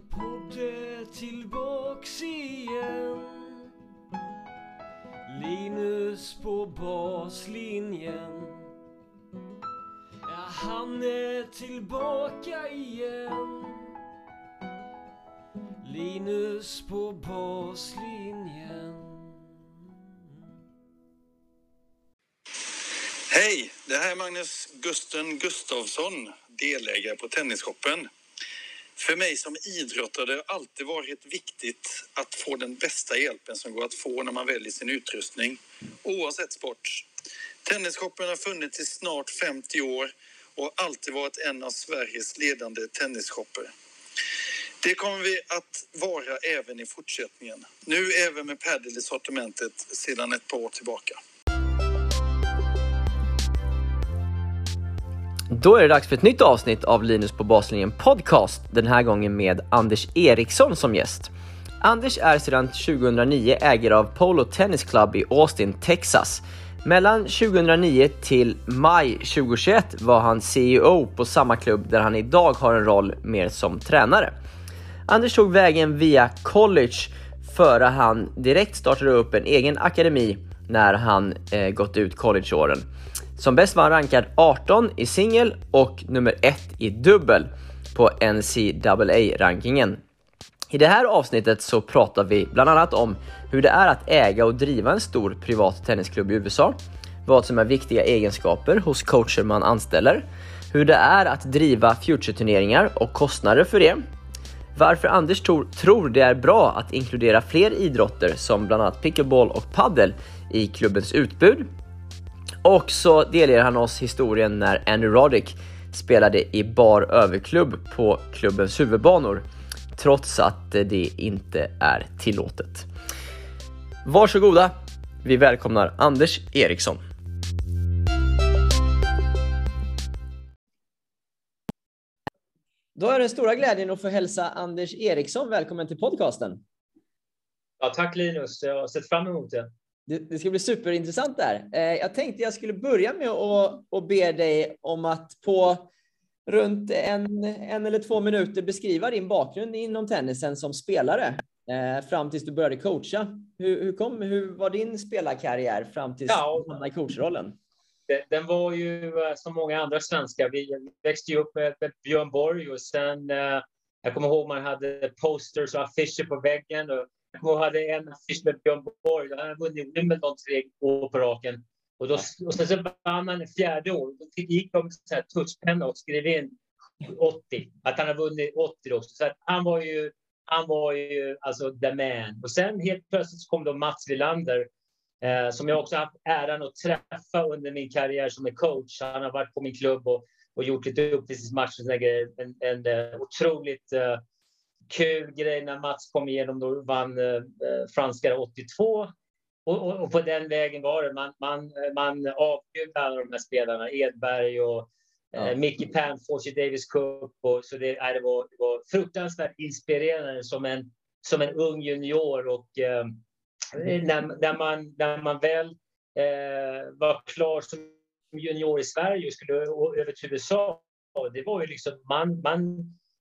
Min podd är tillbaks igen Linus på baslinjen Ja, han är tillbaka igen Linus på baslinjen Hej! Det här är Magnus Gusten Gustavsson, delägare på Tennisshoppen. För mig som idrottare har det alltid varit viktigt att få den bästa hjälpen som går att få när man väljer sin utrustning, oavsett sport. Tennisshoppen har funnits i snart 50 år och har alltid varit en av Sveriges ledande tennisshopper. Det kommer vi att vara även i fortsättningen. Nu även med padel i sortimentet sedan ett par år tillbaka. Då är det dags för ett nytt avsnitt av Linus på baslinjen podcast, den här gången med Anders Eriksson som gäst. Anders är sedan 2009 ägare av Polo Tennis Club i Austin, Texas. Mellan 2009 till maj 2021 var han CEO på samma klubb där han idag har en roll mer som tränare. Anders tog vägen via college före han direkt startade upp en egen akademi när han eh, gått ut collegeåren. Som bäst var han rankad 18 i singel och nummer 1 i dubbel på NCAA-rankingen. I det här avsnittet så pratar vi bland annat om hur det är att äga och driva en stor privat tennisklubb i USA, vad som är viktiga egenskaper hos coacher man anställer, hur det är att driva future-turneringar och kostnader för det, varför Anders tror, tror det är bra att inkludera fler idrotter som bland annat pickleball och paddel i klubbens utbud och så delger han oss historien när Andrew Roddick spelade i bar överklubb på klubbens huvudbanor trots att det inte är tillåtet. Varsågoda, vi välkomnar Anders Eriksson. Då är den stora glädjen att få hälsa Anders Eriksson välkommen till podcasten. Ja, tack Linus, jag har sett fram emot det. Det, ska bli superintressant där. Eh, jag tänkte jag skulle börja med att, be dig om att på runt en, en eller två minuter beskriva din bakgrund inom tennisen som spelare eh, fram tills du började coacha. Hur, hur, kom, hur var din spelarkarriär fram tills ja, du hamnade i coachrollen? Den var ju eh, som många andra svenskar. Vi växte ju upp med, Björn Borg och sen jag kommer ihåg man hade posters och affischer på väggen och och hade en affisch med Björn Borg. Då hade han vunnit Wimbledon tre år på raken. Och, då, och sen så vann han fjärde år. Då gick de med touchpenna och skrev in 80. Att han har vunnit 80 också. Så att han var ju, han var ju alltså the man. Och sen helt plötsligt kom då Mats Wilander eh, som jag också haft äran att träffa under min karriär som coach. Han har varit på min klubb och, och gjort lite uppvisningsmatcher. En, en, en otroligt eh, kul grej när Mats kom igenom och vann eh, franska 82. Och, och, och, på den vägen var det. Man, man, man avgudade alla de här spelarna, Edberg och eh, ja. eh, Mickey Panfors i Davis Cup. Och, så det, äh, det, var, det var fruktansvärt inspirerande som en, som en ung junior. Och, eh, när, när, man, när man väl eh, var klar som junior i Sverige och skulle över till USA, det var ju liksom, man, man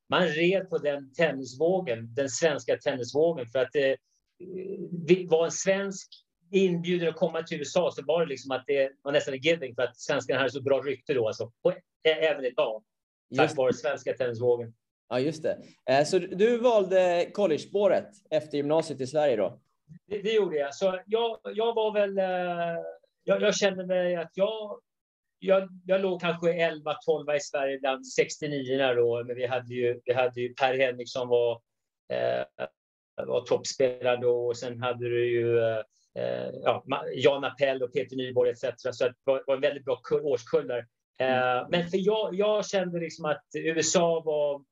man red på den tennisvågen, den svenska tennisvågen. För att eh, var en svensk inbjuden att komma till USA så var det liksom att det var nästan en giving för att svenskarna hade så bra rykte då. Alltså, och även idag. Tack vare svenska tennisvågen. Ja, just det. Eh, så du valde college-spåret efter gymnasiet i Sverige då? Det, det gjorde jag. Så jag, jag var väl... Eh, jag, jag kände mig att jag jag, jag låg kanske 11, 12 i Sverige bland 69 då, men vi hade ju, vi hade ju Per Henriksson var, eh, var toppspelare då och sen hade du ju eh, ja, Jan Appell och Peter Nyborg etc. Så det var, var en väldigt bra årskullar. Eh, men för jag, jag kände liksom att USA var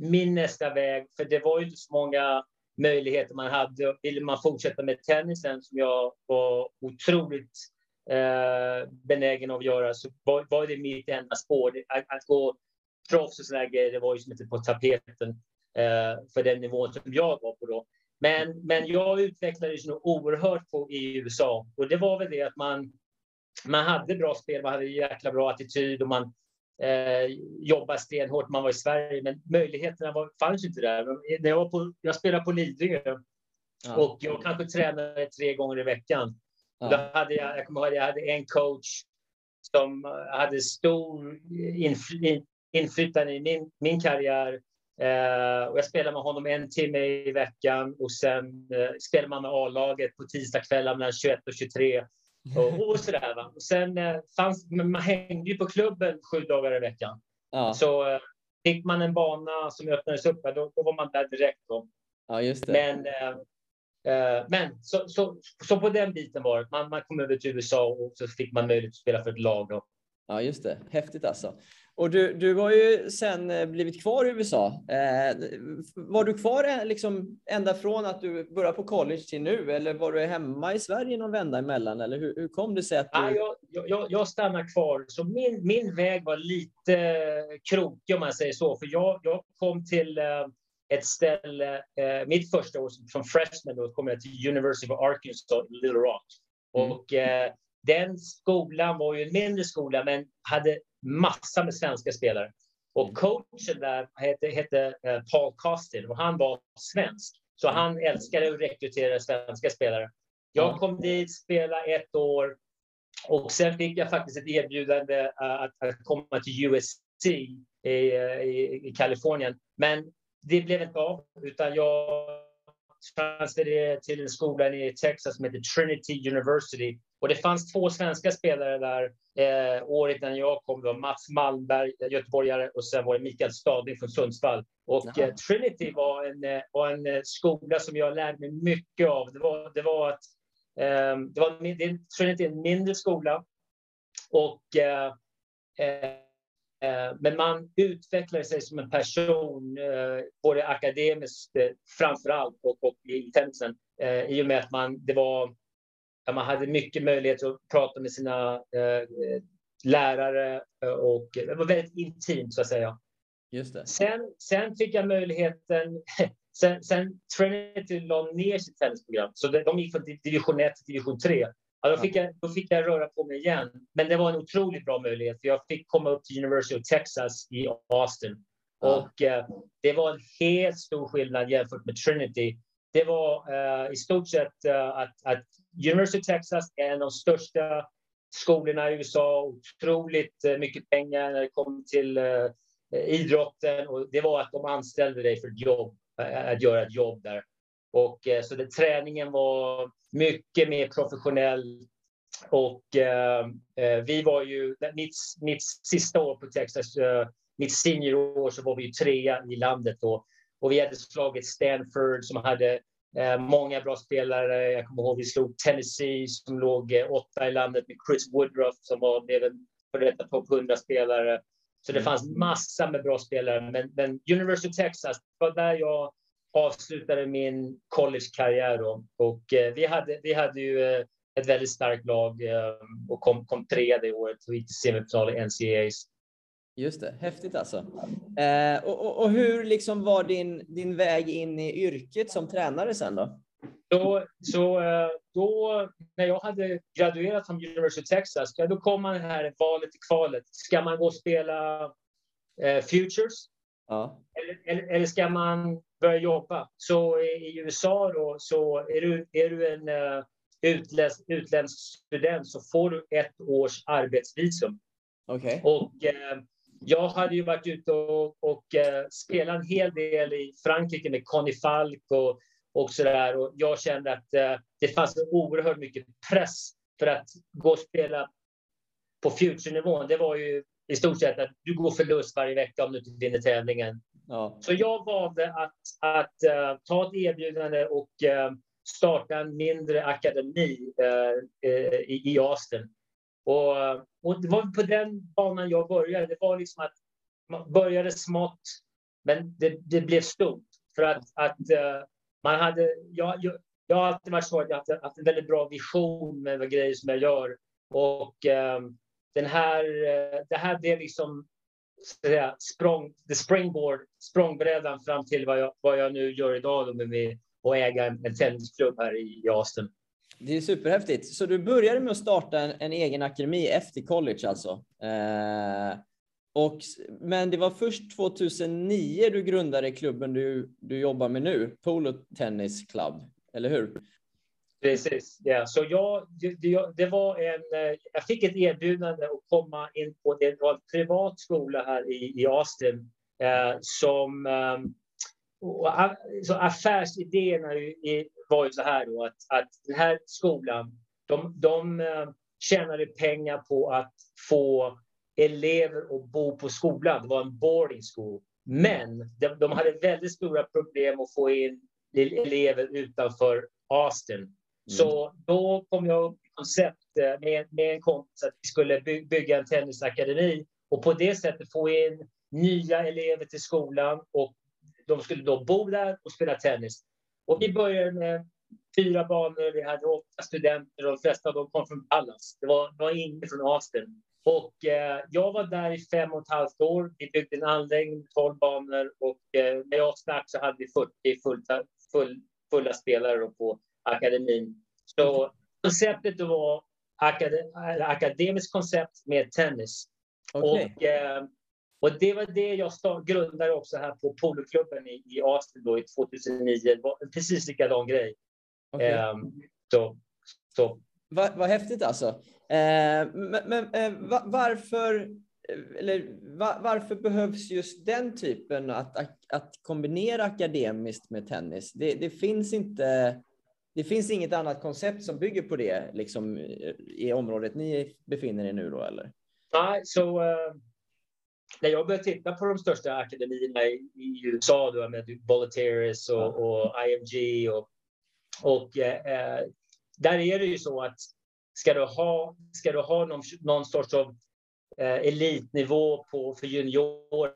min nästa väg, för det var ju inte så många möjligheter man hade. Ville man fortsätta med tennisen som jag var otroligt eh, benägen att göra så var, var, det mitt enda spår. Att, att gå proffs och sådana grejer, det var ju som inte på tapeten eh, för den nivån som jag var på då. Men, men jag utvecklades nog oerhört på, i USA och det var väl det att man, man hade bra spel, man hade jäkla bra attityd och man eh, jobba stenhårt. Man var i Sverige, men möjligheterna var, fanns inte där. När jag, var på, jag spelade på Lidingö ja. och jag kanske tränade tre gånger i veckan. Ja. Då hade jag, jag kommer ihåg, jag hade en coach som hade stor inflytande i min, min karriär. Eh, och jag spelade med honom en timme i veckan och sen eh, spelade man med A-laget på tisdagskvällar mellan 21 och 23. Och, och sådär. Va? Och sen eh, fanns, man hängde ju på klubben sju dagar i veckan. Ja. Så eh, fick man en bana som öppnades upp, då, då var man där direkt. Då. Ja, just det. Men, eh, eh, men så, så, så på den biten var det. Man, man kom över till USA och så fick man möjlighet att spela för ett lag. Då. Ja, just det. Häftigt alltså. Och du, du har ju sen eh, blivit kvar i USA. Eh, var du kvar eh, liksom ända från att du började på college till nu eller var du hemma i Sverige någon vända emellan? Eller hur, hur kom det sig att du... Ja, jag, jag, jag stannade kvar. Så min, min väg var lite krokig om man säger så. För jag, jag kom till ett ställe, uh, mitt första år som freshman, då kom jag till University of Arkansas i Little Rock. Mm. Och uh, den skolan var ju en mindre skola, men hade massa med svenska spelare. Och mm. coachen där hette, hette uh, Paul Costin och han var svensk. Så han mm. älskade att rekrytera svenska spelare. Jag kom dit, spela ett år och sen fick jag faktiskt ett erbjudande uh, att, att, komma till USC i, i, i Kalifornien. Men det blev inte av, utan jag transfererade till en skola i Texas som heter Trinity University och det fanns två svenska spelare där eh, året innan jag kom. Då, Mats Malmberg, göteborgare, och sen var det Mikael Stadling från Sundsvall. Och eh, Trinity var en, eh, var en eh, skola som jag lärde mig mycket av. Det var, det var att eh, det var, det, Trinity är en mindre skola. Och eh, men man utvecklade sig som en person, både akademiskt framför allt och, och i tennisen, i och med att man, det var man hade mycket möjlighet att prata med sina eh, lärare eh, och det var väldigt intimt så att säga. Just det. Sen, sen fick jag möjligheten Sen, sen Trinity la ner sitt tennisprogram, så de gick från division 1 till division 3. Ja, då, fick jag, då fick jag röra på mig igen. Men det var en otroligt bra möjlighet, för jag fick komma upp till University of Texas i Austin. Och eh, det var en helt stor skillnad jämfört med Trinity. Det var eh, i stort sett eh, att, att University of Texas är en av de största skolorna i USA. Otroligt eh, mycket pengar när det kommer till uh, idrotten. Och det var att de anställde dig för ett jobb, uh, att göra ett jobb där. Och uh, så det, träningen var mycket mer professionell. Och vi var ju, mitt, mitt sista år på Texas, mitt seniorår, så var vi trea i landet då. Och vi hade slagit Stanford som hade Eh, många bra spelare. Jag kommer ihåg vi slog Tennessee som låg eh, åtta i landet med Chris Woodruff som var, blev en före detta topp 100-spelare. Så det mm. fanns massa med bra spelare. Men, men University of Texas var där jag avslutade min collegekarriär. Och eh, vi, hade, vi hade ju eh, ett väldigt starkt lag eh, och kom, kom trea det året och gick till semifinal i NCAAs. Just det, häftigt alltså. Eh, och, och, och, hur liksom var din, din väg in i yrket som tränare sen då? Då, så, då, när jag hade graduerat från University of Texas, då kom man här valet i kvalet. Ska man gå och spela eh, Futures? Ja. Eller, eller, eller, ska man börja jobba? Så i USA då, så är du, är du en uh, utländsk, utländsk student så får du ett års arbetsvisum. Okay. Och uh, jag hade ju varit ute och, och uh, spelat en hel del i Frankrike med Conny Falk och, och så där. Och jag kände att uh, det fanns oerhört mycket press för att gå och spela på future-nivån. Det var ju i stort sett att du går förlust varje vecka om du inte vinner tävlingen. Ja. Så jag valde att, att uh, ta ett erbjudande och eh, starta en mindre akademi eh, i, i Austin. Och, och det var på den banan jag började. Det var liksom att man började smått, men det, det blev stort. För att, att uh, man hade... Jag, jag, jag har alltid varit så att jag har haft en väldigt bra vision med vad grejer som jag gör. Och um, den här, uh, det här blev liksom säga, språng, the springboard, språngbrädan fram till vad jag, vad jag nu gör idag med, mig och äga en, en tennisklubb här i, i Austin. Det är superhäftigt. Så du började med att starta en, en egen akademi efter college alltså? Eh, Och, men det var först 2009 du grundade klubben du, du jobbar med nu, Polo Tennis Club, eller hur? Precis, ja. Så jag, det, det, var en, eh, jag fick ett erbjudande att komma in på en privat skola här i, i Austin eh, som eh, så affärsidéerna var ju så här då att, att den här skolan, de, de eh, tjänade pengar på att få elever att bo på skolan. Det var en boarding school. Men de, de hade väldigt stora problem att få in elever utanför Austin. Mm. Så då kom jag upp med koncept eh, med, med en kompis att vi skulle by, bygga en tennisakademi och på det sättet få in nya elever till skolan och de skulle då bo där och spela tennis. Och vi började med fyra banor, vi hade åtta studenter och de flesta av dem kom från Dallas. Det var, det var ingen från Austin. Och eh, jag var där i fem och ett halvt år. Vi byggde en anläggning med 12 banor och eh, när jag stack så hade vi 40 fulla, full, fulla spelare på akademin. Så konceptet var akade, akademiskt koncept med tennis. Okay. Och, eh, och det var det jag start, grundade också här på poloklubben i, i då i 2009. Det var precis likadan grej. Okay. Så, så. Vad, vad häftigt alltså. Eh, men, men eh, varför, eller, var, varför behövs just den typen att, att kombinera akademiskt med tennis? Det, det, finns inte. Det finns inget annat koncept som bygger på det liksom, i området ni befinner er nu då eller? Nej, så uh, när jag började titta på de största akademierna i, i USA då med Volunteers och, och IMG och och eh, där är det ju så att ska du ha, ska du ha någon, någon sorts av eh, elitnivå på, för juniorer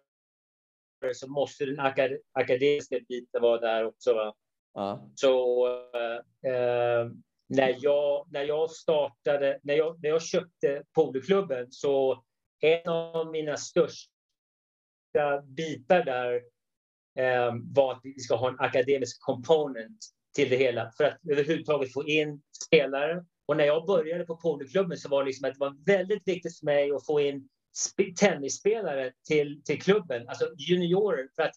så måste den akad akademiska biten vara där också. Va? Ja. Så eh, eh, när, jag, när jag startade, när jag, när jag köpte poloklubben så en av mina största bitar där eh, var att vi ska ha en akademisk component till det hela för att överhuvudtaget få in spelare. Och när jag började på poloklubben så var det liksom att det var väldigt viktigt för mig att få in tennisspelare till, till klubben, alltså juniorer. För att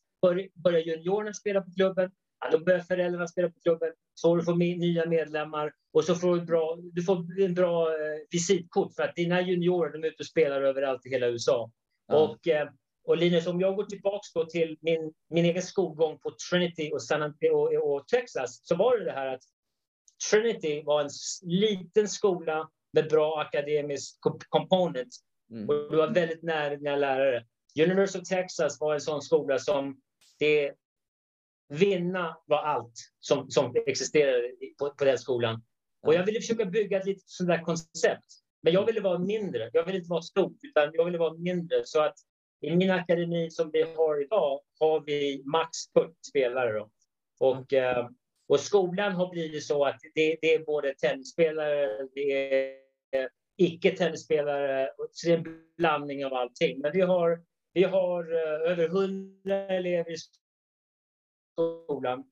börja juniorerna spela på klubben, ja, då börjar föräldrarna spela på klubben, så du får med, nya medlemmar och så får du, bra, du får en bra eh, visitkort för att dina juniorer de är ute och spelar överallt i hela USA. Ja. Och eh, och Linus, om jag går tillbaka till min, min egen skolgång på Trinity och, San och, och Texas så var det det här att Trinity var en liten skola med bra akademisk component. Mm. Och du var väldigt nära dina lärare. University of Texas var en sån skola som det vinna var allt som, som existerade på, på den skolan. Och jag ville försöka bygga ett litet sånt där koncept. Men jag ville vara mindre. Jag ville inte vara stort, utan jag ville vara mindre. Så att i min akademi som vi har idag har vi max 40 spelare. Då. Och, eh, och skolan har blivit så att det, det är både tennisspelare, det är icke-tennisspelare, så det är en blandning av allting. Men vi har, vi har eh, över 100 elever i skolan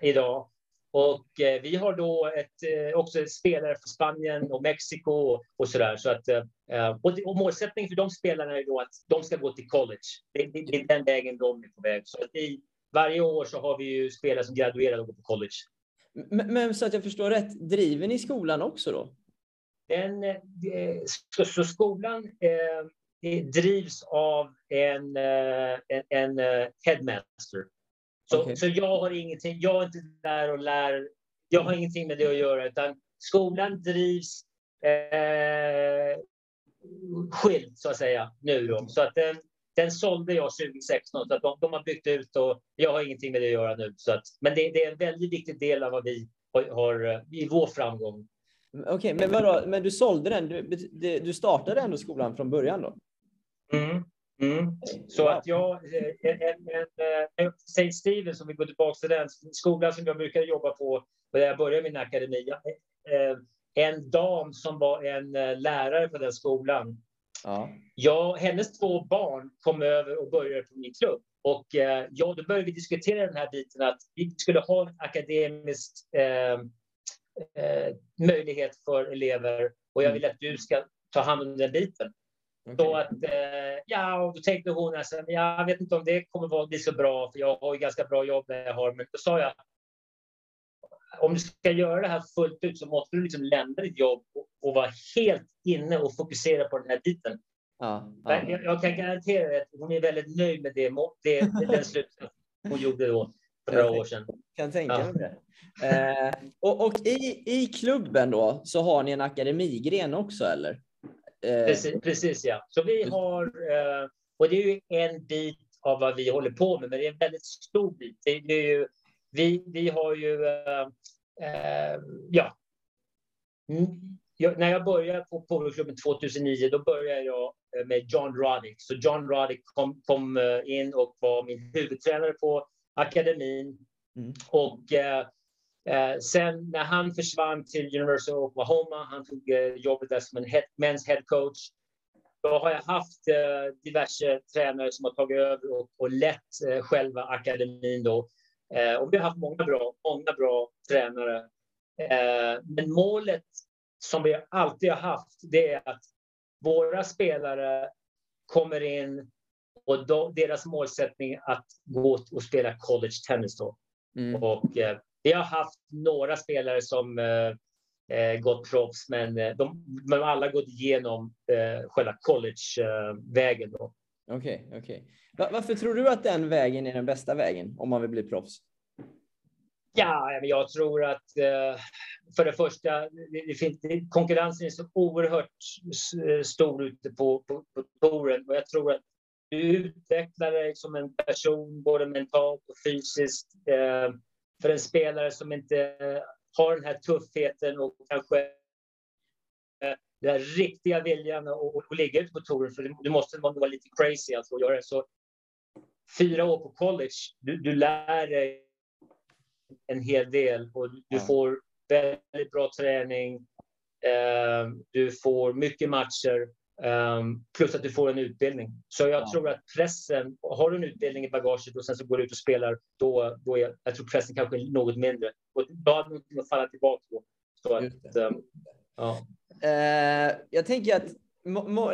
idag. Och eh, vi har då ett, eh, också spelare från Spanien och Mexiko och, och där. Så att, eh, och, målsättningen för de spelarna är då att de ska gå till college. Det, det, det är den vägen de är på väg. Så att i, varje år så har vi ju spelare som graduerar och går på college. Men, men så att jag förstår rätt, driver ni skolan också då? Den, så, så, skolan eh, drivs av en, en, en headmaster. Så, okay. så jag har ingenting, jag är inte där och lär, jag har ingenting med det att göra utan skolan drivs eh, skilt så att säga nu då. Så att den, den sålde jag 2016 så att de, de, har byggt ut och jag har ingenting med det att göra nu. Så att, men det, det är en väldigt viktig del av vad vi har, har i vår framgång. Okej, okay, men vadå, men du sålde den, du, du startade ändå skolan från början då? Mm. Mm. Så att jag, eh, en, en, en, St. Stevens, om vi går tillbaka till den skolan som jag brukade jobba på, där jag började min akademi. Eh, en dam som var en eh, lärare på den skolan. Ja. Jag, hennes två barn kom över och började på min klubb. Och ja, då började vi diskutera den här biten att vi skulle ha en akademisk eh, eh, möjlighet för elever och jag vill att du ska ta hand om den biten. Okay. Så att, eh, ja, och då tänkte hon alltså, jag vet inte om det kommer att bli så bra, för jag har ju ganska bra jobb där jag har, men då sa jag, om du ska göra det här fullt ut så måste du liksom lämna ditt jobb och, och vara helt inne och fokusera på den här biten. Ja, ja. Jag, jag, kan garantera dig att hon är väldigt nöjd med det, det, den slutsatsen hon gjorde då för några år sedan. Kan tänka mig det. Eh, och, och i, i klubben då så har ni en akademigren också eller? Eh. Precis, precis, ja. Så vi har, eh, och det är ju en bit av vad vi håller på med, men det är en väldigt stor bit. Det, är ju, vi, vi har ju, eh, ja, mm, jag, när jag började på Poloklubben 2009, då började jag med John Roddick. Så John Roddick kom, kom in och var min huvudtränare på akademin. Mm. Och eh, eh, sen när han försvann till University of Oklahoma, han tog eh, jobbet där som en head, men's head coach. Då har jag haft eh, diverse tränare som har tagit över och, och lett eh, själva akademin. Då. Eh, och vi har haft många bra, många bra tränare. men målet som vi alltid har haft, det är att våra spelare kommer in och då, deras målsättning att gå och spela college tennis. Då. Mm. Och, eh, vi har haft några spelare som eh, eh gått proffs, men eh, de, de har alla gått igenom eh, själva collegevägen. Eh, Okej, okay, okay. varför tror du att den vägen är den bästa vägen om man vill bli proffs? Ja, jag tror att eh, för det första, det, det finns, konkurrensen är så oerhört stor ute på, på, på touren och jag tror att du utvecklar dig som en person, både mentalt och fysiskt. För en spelare som inte har den här tuffheten och kanske eh, den riktiga viljan att ligga ute på touren, för du måste vara lite crazy alltså att göra det. Så fyra år på college, du, du lär dig en hel del och du får väldigt bra träning. Eh, du får mycket matcher plus att du får en utbildning. Så jag ja. tror att pressen, har du en utbildning i bagaget och sen så går du ut och spelar, då, då är jag tror pressen kanske är något mindre. Och då har du att falla tillbaka på. Så att, um, ja. Uh, jag tänker att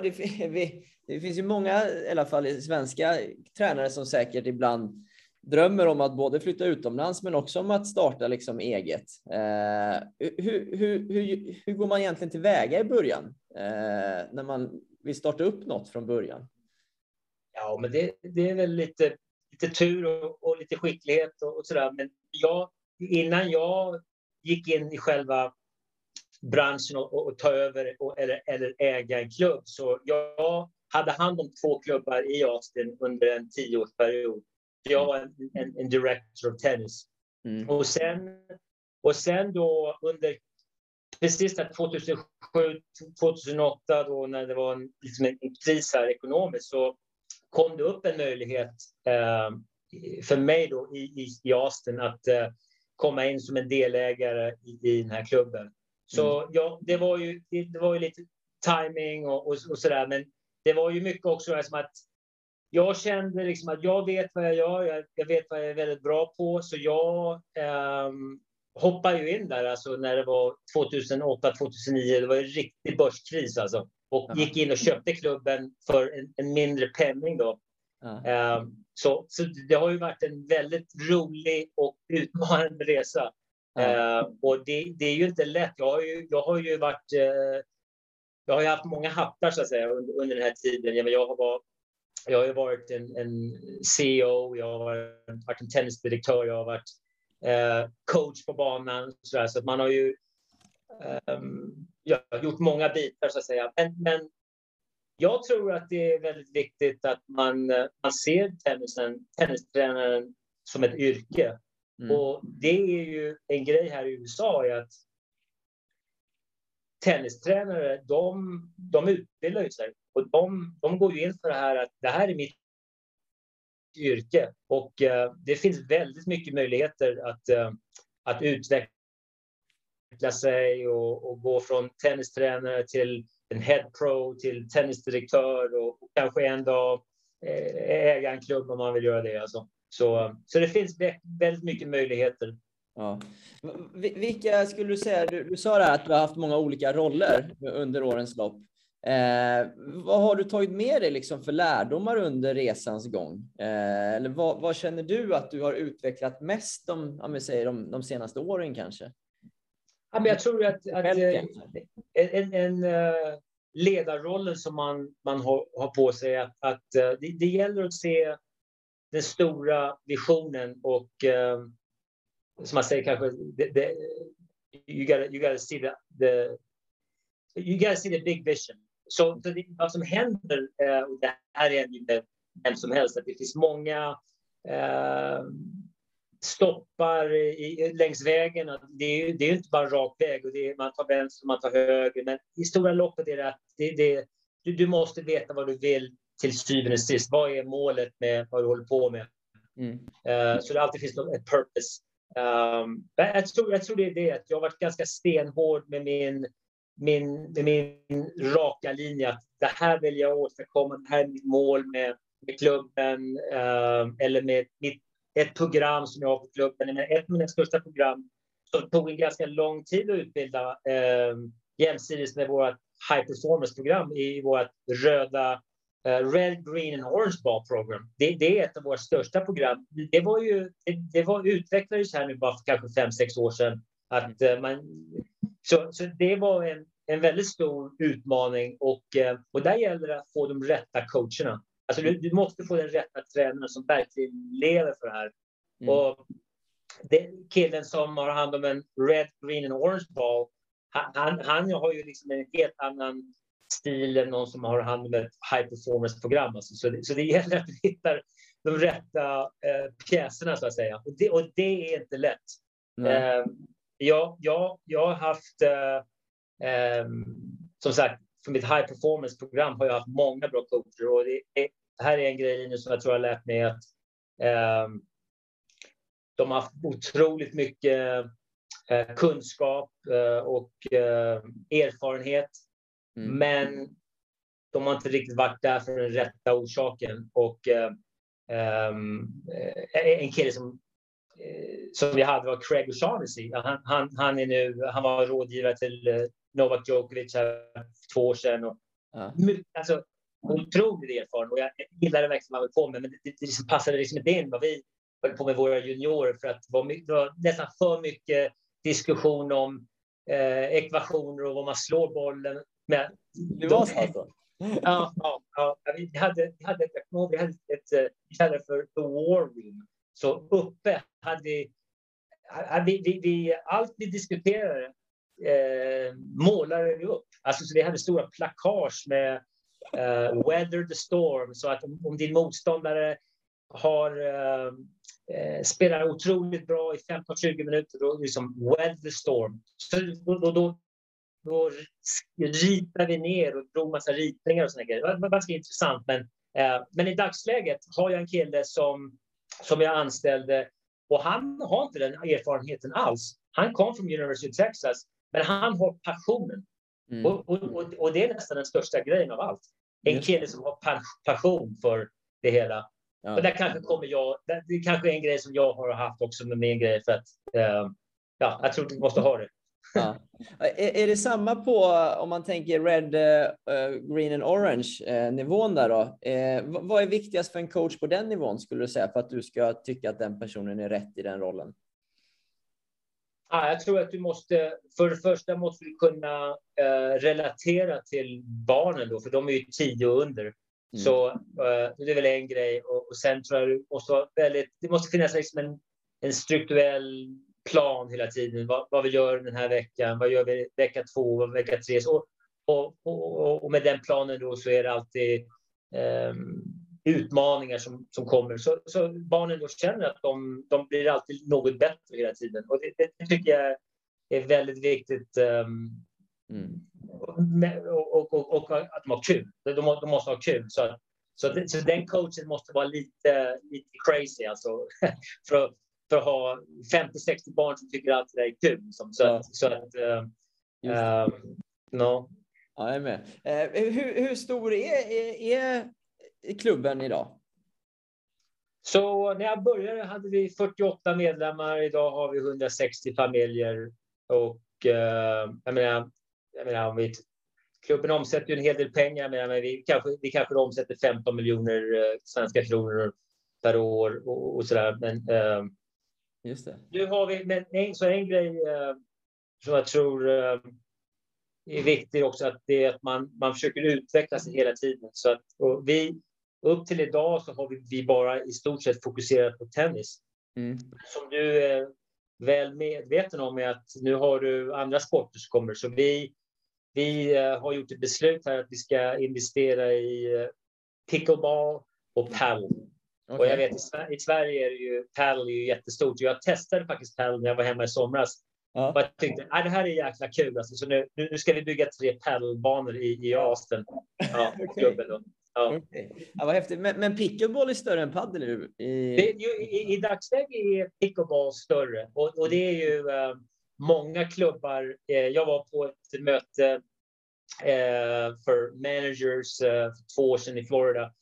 det, det, finns ju många, i alla fall svenska tränare som säkert ibland drömmer om att både flytta utomlands men också om att starta liksom eget. Eh, hur, hur, hur, hur går man egentligen tillväga i början eh, när man vill starta upp något från början? Ja, men det, det är väl lite, lite tur och, och lite skicklighet och, och sådär. Men jag, innan jag gick in i själva branschen och, och, och ta över och, eller, eller äga en klubb så jag hade hand om två klubbar i Austin under en tioårsperiod. Jag en, en director of tennis. Mm. Och, sen, och sen då under precis 2007, 2008 då när det var en, liksom en kris här ekonomiskt så kom det upp en möjlighet eh, för mig då i, i, i Austin att eh, komma in som en delägare i, i den här klubben. Så mm. ja, det var ju, det var ju lite timing och, och, och sådär, men det var ju mycket också som att jag kände liksom att jag vet vad jag gör, jag, vet vad jag är väldigt bra på, så jag um, hoppade ju in där alltså när det var 2008, 2009. Det var en riktig börskris alltså. Och ja. gick in och köpte klubben för en, en mindre penning då. Ja. Um, så, så det har ju varit en väldigt rolig och utmanande resa. Ja. Uh, och det, det, är ju inte lätt. Jag har ju, jag har ju varit... Uh, jag har ju haft många hattar så att säga under, under den här tiden. Jag, jag har jag har ju varit en, en CEO, jag har varit en tennisdirektör, jag har varit eh, coach på banan. Så, där, så att man har ju eh, ja, gjort många bitar, så att säga. Men, men jag tror att det är väldigt viktigt att man, man ser tennisen, tennistränaren som ett yrke. Mm. Och det är ju en grej här i USA är att tennistränare, de, de utbildar sig och de, de går ju in för det här att det här är mitt yrke och eh, det finns väldigt mycket möjligheter att, eh, att utveckla sig och, och, gå från tennistränare till en head pro till tennisdirektör och, och kanske en dag eh, äga en klubb om man vill göra det. Alltså. Så, så det finns väldigt mycket möjligheter. Ja. Vilka skulle du säga, du, du sa det här att du har haft många olika roller under årens lopp. Eh, vad har du tagit med dig liksom för lärdomar under resans gång? Eh, eller vad, vad, känner du att du har utvecklat mest de, om säger, de, de senaste åren kanske? Ja, men jag tror att, att eh, en, en, en ledarrollen som man, man har, har på sig att, att det, det gäller att se den stora visionen och som man säger kanske, det, det, you gotta, you gotta see the, the you gotta see the big vision. Så, så det, vad som händer, eh, och det här är inte vem som helst, att det finns många eh, stoppar i, längs vägen. Det är, det är inte bara en rak väg och är, man tar vänster och man tar höger. Men i stora loppet är det att det, det, du, du måste veta vad du vill till syvende och sist. Vad är målet med vad du håller på med? Mm. Uh, så det alltid finns ett purpose. Um, jag, tror, jag tror det är det. Jag har varit ganska stenhård med min min, min raka linje att det här vill jag åstadkomma, det här är mitt mål med, med klubben eh, eller med mitt, ett program som jag har på klubben. Ett av mina största program som tog en ganska lång tid att utbilda eh, jämsides med vårt high performance-program i vårt röda uh, Red, Green and Orange Ball Program. Det, det, är ett av våra största program. Det var ju, det, det var, utvecklades här nu bara för kanske fem, sex år sedan. Att, uh, man, så, så det var en, en väldigt stor utmaning och, eh, och där gäller det att få de rätta coacherna. Alltså du, du måste få den rätta tränaren som verkligen lever för det här. Mm. Och det, killen som har hand om en red, green and orange ball, han, han har ju liksom en helt annan stil än någon som har hand om ett high performance program. Alltså. Så, det, så det gäller att vi hittar de rätta eh, pjäserna så att säga. Och det, och det är inte lätt. Mm. Eh, jag, jag, jag har haft eh, Um, som sagt, för mitt high performance program har jag haft många bra coacher och det, det här är en grej nu som jag tror jag har lärt mig att um, de har haft otroligt mycket uh, kunskap uh, och uh, erfarenhet. Mm. Men de har inte riktigt varit där för den rätta orsaken. Och um, en kille som som vi hade var Craig O'Shaughnessy. Han, han, han, är nu, han var rådgivare till Novak Djokovic här för två år sedan. Och, ja. alltså, otroligt erfaren och jag gillade verkligen vad han höll på med. Men det, det liksom passade liksom inte in vad vi höll på med våra juniorer för att det var, det var nästan för mycket diskussion om eh, ekvationer och vad man slår bollen med. Det var så alltså? Ja, ja, ja, vi hade, vi hade, vi hade ett, eh, vi kallade det för the war room. Så uppe hade vi, vi, vi, allt vi diskuterade eh, målade vi upp. Alltså, så vi hade stora plakage med eh, “Weather the storm” så att om, om din motståndare har eh, eh spelar otroligt bra i 15-20 minuter, då liksom “Weather the storm”. Så då, då, då, då ritar vi ner och drog massa ritningar och såna grejer. Det var ganska intressant. Men, eh, men i dagsläget har jag en kille som, som jag anställde och han har inte den erfarenheten alls. Han kom från University of Texas men han har passionen. Mm. Och, och, och, det är nästan den största grejen av allt. En kille som har passion för det hela. Ja. Och där kanske kommer jag, det kanske är en grej som jag har haft också med min grej för att uh, ja, jag tror att du måste ha det. Ja. Är, är, det samma på om man tänker red, uh, green and orange uh, nivån där då? Uh, vad är viktigast för en coach på den nivån skulle du säga för att du ska tycka att den personen är rätt i den rollen? Ja, jag tror att du måste, för det första måste du kunna eh, relatera till barnen då, för de är ju tio och under. Mm. Så eh, det är väl en grej. Och, och sen tror jag du måste vara väldigt, det måste finnas liksom en, en strukturell plan hela tiden. Vad, vad, vi gör den här veckan, vad gör vi vecka två, vecka tre. Så, och, och, och, med den planen då så är det alltid um, utmaningar som, som kommer. Så, så barnen då känner att de, de blir alltid något bättre hela tiden. Och det, det tycker jag är väldigt viktigt. Um, mm. och, och, och, och, att de har kul. De, de måste ha kul. Så, så, så den coachen måste vara lite, lite crazy alltså, för, för att ha 50-60 barn som tycker att det är kul. Liksom. Så, ja. så att, uh, um, no. Ja, jag är med. Eh, hur, hur stor är, är, är klubben idag? Så när jag började hade vi 48 medlemmar. Idag har vi 160 familjer. Och eh, jag menar, jag menar om vi klubben omsätter ju en hel del pengar, men vi kanske, vi kanske omsätter 15 miljoner eh, svenska kronor per år och, och där. Men eh, Just det. nu har vi, men en, så en grej eh, som jag tror eh, är viktig också, att det är att man, man försöker utveckla sig hela tiden. Så att, vi, upp till idag så har vi, vi bara i stort sett fokuserat på tennis. Mm. Som du är väl medveten om är att nu har du andra sporter som kommer. Så vi, vi eh, har gjort ett beslut här att vi ska investera i eh, pickleball och paddle. Och jag vet i, Sver- i Sverige är det ju paddle är ju jättestort. Jag testade faktiskt paddle när jag var hemma i somras. Ja. Och jag tyckte att det här är jäkla kul. Alltså, så nu, nu ska vi bygga tre paddlebanor i, i Austin. Ja, då. Ja. Okej. Ja, vad häftigt. Men, men pickleball är större än padel nu? I... I, I dagsläget är pickleball större och, och det är ju eh, många klubbar. Eh, jag var på ett möte eh, för managers eh, för två år sedan i Florida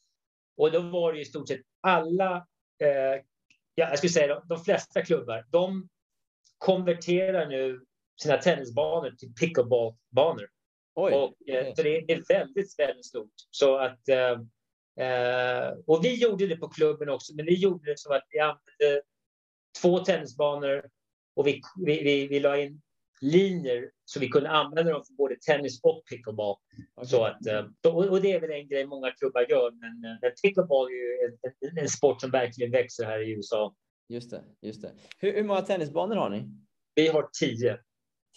och då var det i stort sett alla, eh, ja, jag skulle säga de, de flesta klubbar, de konverterar nu sina tennisbanor till pickleballbanor. Oj. Och, eh, så det är, väldigt, väldigt stort. Så att, eh, eh, och vi gjorde det på klubben också, men vi gjorde det så att vi använde två tennisbanor och vi, vi, vi, vi la in linjer så vi kunde använda dem för både tennis och pickleball. Okej. Så att, eh, och, det är väl en grej många klubbar gör, men, eh, men pickleball är ju en, en, sport som verkligen växer här i USA. Just det. Just det. Hur, hur många tennisbanor har ni? Vi har tio.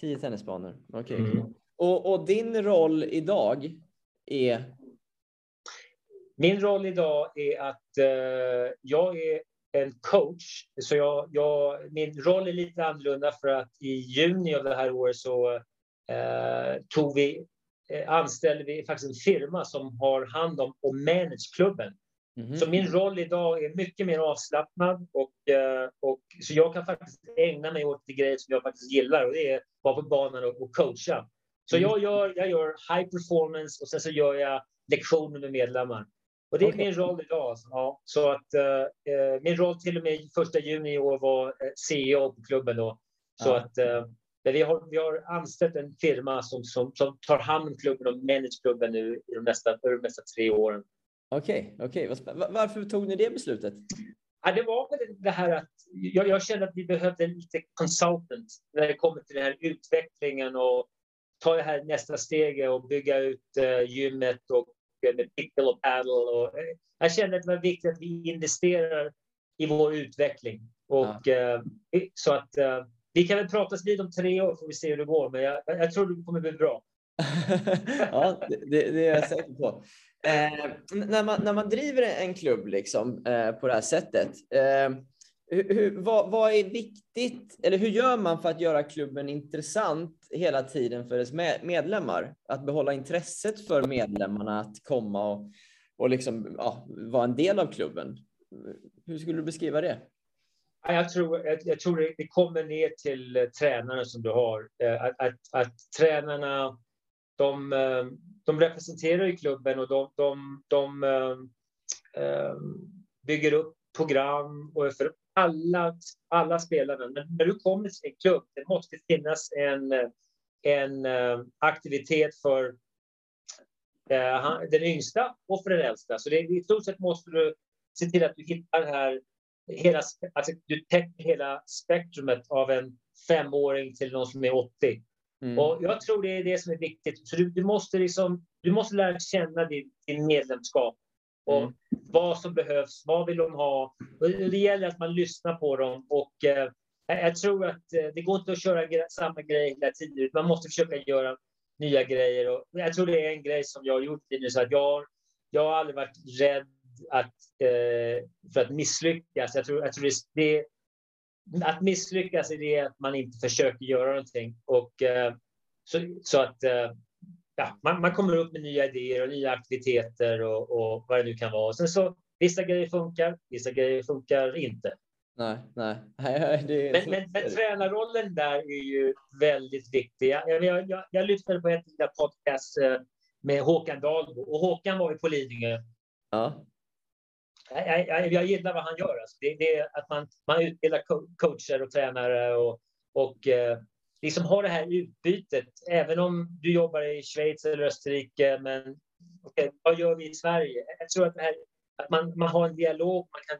Tio tennisbanor. Okej. Mm. Och, och din roll idag är? Min roll idag är att eh, jag är en coach. Så jag, jag, min roll är lite annorlunda för att i juni av det här året så eh, tog vi, eh, anställde vi faktiskt en firma som har hand om och manage klubben. Mhm. Så min roll idag är mycket mer avslappnad och, eh, och så jag kan faktiskt ägna mig åt de grejer som jag faktiskt gillar och det är att vara på banan och, och coacha. Så Mm. jag, gör, jag gör high performance och sen så gör jag lektioner med medlemmar. Och det är Okej. min roll idag. Ja, så att eh, eh, min roll till och med första juni i år var eh, CEO på klubben då. Så Ja. att eh, vi har, vi har anställt en firma som, som, som tar hand om klubben och manage klubben nu i de nästa, de nästa tre åren. Okej, spä- va- Varför tog ni det beslutet? Ja, det var väl det här att jag, jag kände att vi behövde lite consultant när det kommer till den här utvecklingen och ta det här nästa steg och bygga ut eh, gymmet och med pickle och paddle. Och, eh, jag kände att det var viktigt att vi investerar i vår utveckling. Och, eh, så att eh, vi kan väl pratas vid om tre år får vi se hur det går, men jag, jag tror det kommer bli bra. ja, det, det är jag säker på. Eh, när, man, när man driver en klubb liksom, eh, på det här sättet, eh, hur, hur, vad, vad är viktigt, eller hur gör man för att göra klubben intressant hela tiden för dess medlemmar? Att behålla intresset för medlemmarna att komma och, och liksom, ja, vara en del av klubben. Hur skulle du beskriva det? Jag tror, jag, jag tror det, kommer ner till eh, tränarna som du har. Eh, att, att, att tränarna, de, eh, de representerar ju klubben och de, de, de bygger upp program och för alla, alla spelarna. Men när du kommer till en klubb, det måste finnas en, en eh, aktivitet för eh, den yngsta och för den äldsta. Så det, i stort sett måste du se till att du hittar det här hela, alltså, du täcker hela spektrumet av en femåring till någon som är 80. Mm. Och jag tror det är det som är viktigt. Så du, du, måste, liksom, du måste lära känna din, din medlemskap och Mm. vad som behövs, vad vill de ha. Och det gäller att man lyssnar på dem. Och, eh, jag- tror att eh, det går inte att köra gre- samma grej hela tiden. Man måste försöka göra nya grejer. Och jag tror det är en grej som jag har gjort nu. Så att jag, jag har aldrig varit rädd att, eh, för att misslyckas. Jag tror, jag tror det, det, att misslyckas är det att man inte försöker göra någonting. Och, eh, så, så att ja, man, man kommer upp med nya idéer och nya aktiviteter och, och vad det nu kan vara. Och sen så, vissa grejer funkar, vissa grejer funkar inte. Nej, nej. nej det är... Men, men, men tränarrollen där är ju väldigt viktig. Jag, jag, jag, jag lyssnade på ett där podcast eh, med Håkan Dahlbo och Håkan var ju på Lidingö. Ja. Jag, jag, jag gillar vad han gör. Alltså. Det, det är att man, man utbildar co- coacher och tränare och, och eh, liksom ha det här utbytet, även om du jobbar i Schweiz eller Österrike, men okay, vad gör vi i Sverige? Jag tror att, här, att man, man har en dialog, man kan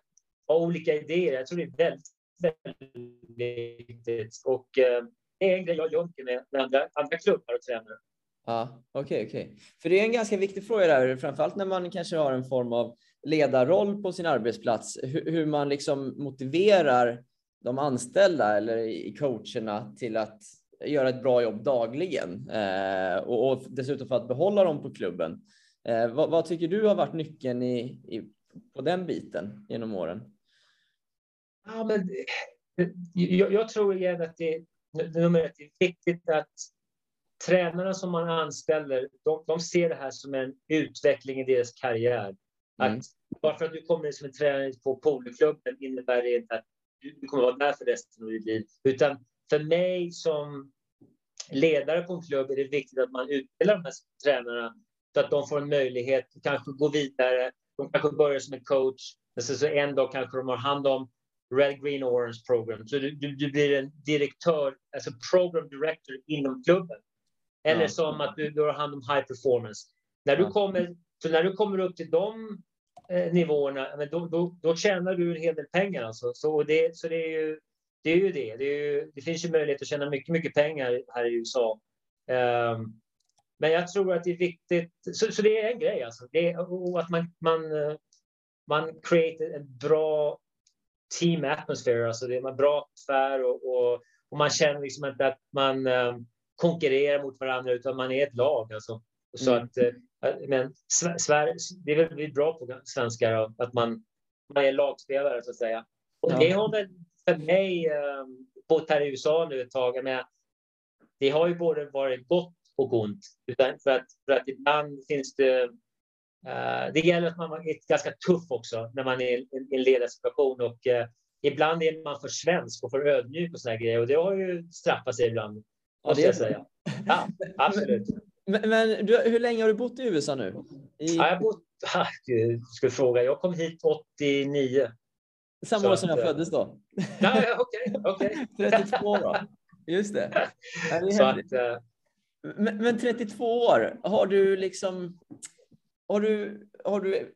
ha olika idéer. Jag tror det är väldigt, väldigt viktigt. Och eh, det är en grej jag gör mycket med, med andra, andra klubbar och tränare. Ja, okej, okay, okej. Okay. För det är en ganska viktig fråga där, framförallt när man kanske har en form av ledarroll på sin arbetsplats, hur, hur man liksom motiverar de anställda eller i coacherna till att göra ett bra jobb dagligen eh, och, och, dessutom för att behålla dem på klubben. Eh, vad, vad, tycker du har varit nyckeln i, i, på den biten genom åren? Ja, men, jag, jag tror igen att det, nummer ett, det är viktigt att tränarna som man anställer, de, de ser det här som en utveckling i deras karriär. Mm. Att bara för att du kommer in som en tränare på poloklubben innebär det inte att du kommer vara där för resten av ditt liv. Utan för mig som ledare på en klubb är det viktigt att man utbildar de här tränarna så att de får en möjlighet att kanske gå vidare. De kanske börjar som en coach, men så en dag kanske de har hand om Red, Green, Orange program. Så du, du, du blir en direktör, alltså program director inom klubben. Eller som att du, du har hand om high performance. När du, kommer, så när du kommer upp till de eh, nivåerna, men då, då, då tjänar du en hel del pengar. Alltså. Så, det, så det, är ju, det är ju det. Det, är ju, det finns ju möjlighet att tjäna mycket, mycket pengar här i USA. Um, ehm, men jag tror att det är viktigt. Så, så det är en grej alltså. Det och att man, man, eh, man create en bra team atmosphere, alltså det är en bra atmosfär och, och, och man känner liksom inte att man um, konkurrerar mot varandra utan man är ett lag. Alltså. Så mm. att, uh, men Sverige, det är väl vi bra på svenskar, att man, man är lagspelare så att säga. Och det har väl för mig, um, bott här i USA nu ett tag, med, det har ju både varit gott och ont. Utan för, att, för att ibland finns det Uh, det gäller att man är ganska tuff också när man är i en ledarsituation och uh, ibland är man för svensk och för ödmjuk och såna grejer och det har ju straffat sig ibland. Ja, det jag säga. Ja, absolut. Men, men du, hur länge har du bott i USA nu? I... Ja, jag har bott, ah, du ska fråga, jag kom hit 89. Samma år som jag föddes då? Ja, okej. Okay, okay. 32 då. Just det. det så att, uh... men, men 32 år, har du liksom har du, har du,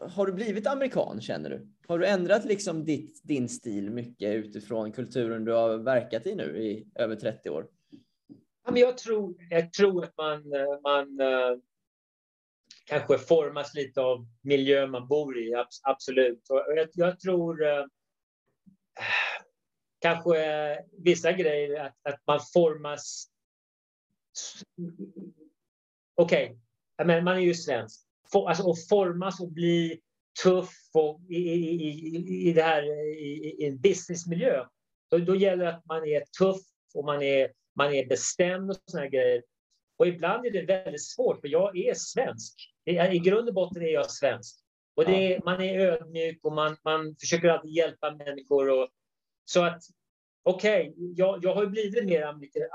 har du blivit amerikan känner du? Har du ändrat liksom ditt, din stil mycket utifrån kulturen du har verkat i nu i över 30 år? Ja, men jag, tror, jag tror att man, eh, man eh, kanske formas lite av miljön man bor i, absolut. Och jag, jag tror eh, kanske vissa grejer, att, att man formas... Okej, okay. man är ju svensk for, alltså, att formas och bli tuff och i, i, i, i det här i, i en businessmiljö. Då, då gäller det att man är tuff och man är, man är bestämd och såna grejer. Och ibland är det väldigt svårt, för jag är svensk. I grund och botten är jag svensk. Och det är, man är ödmjuk och man, man försöker alltid hjälpa människor. Och, så att, okej, okay, jag, jag har blivit mer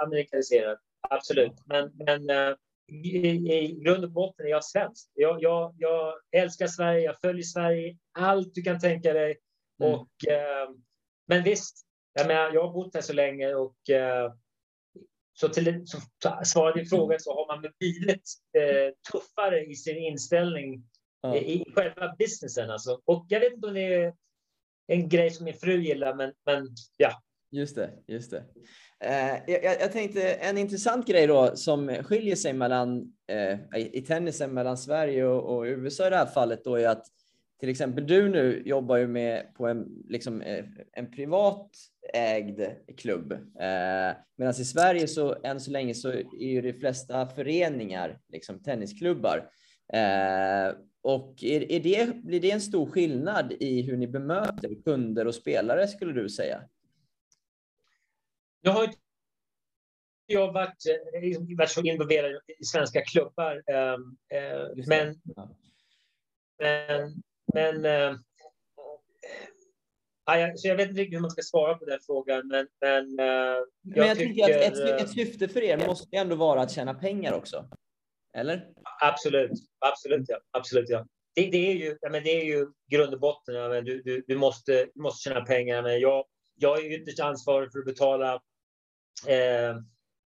amerikaniserad, absolut. Men, men eh, i, i grund och botten är jag svensk. Jag, jag, jag, älskar Sverige, jag följer Sverige, allt du kan tänka dig. Mm. Och, eh, men visst, jag, menar, jag har bott här så länge och eh, så till så svaret din fråga så har man blivit eh, tuffare i sin inställning ja. i, i själva businessen. Alltså. Och jag vet inte om det är en grej som min fru gillar, men, men ja. Just det, just det. Eh, jag, jag, tänkte en intressant grej då som skiljer sig mellan eh, i tennisen mellan Sverige och, och, USA i det här fallet då är att till exempel du nu jobbar ju med på en, liksom, eh, en privat ägd klubb. Eh, Medan i Sverige så än så länge så är ju de flesta föreningar liksom tennisklubbar. Eh, och är, är det, blir det en stor skillnad i hur ni bemöter kunder och spelare skulle du säga? Jag har jag varit, eh, varit så involverad i svenska klubbar. Ehm, eh, men, men, men äh, så jag vet inte riktigt hur man ska svara på den frågan. Men, men, jag, men jag tycker, tycker att ett, ett syfte för er måste ändå vara att tjäna pengar också. Eller? Absolut, absolut, ja. Absolut, ja. Det, det, är ju, men det är ju grund och botten. Ja, men du, du, du, måste, du måste tjäna pengar. Men jag, jag är ytterst ansvarig för att betala eh,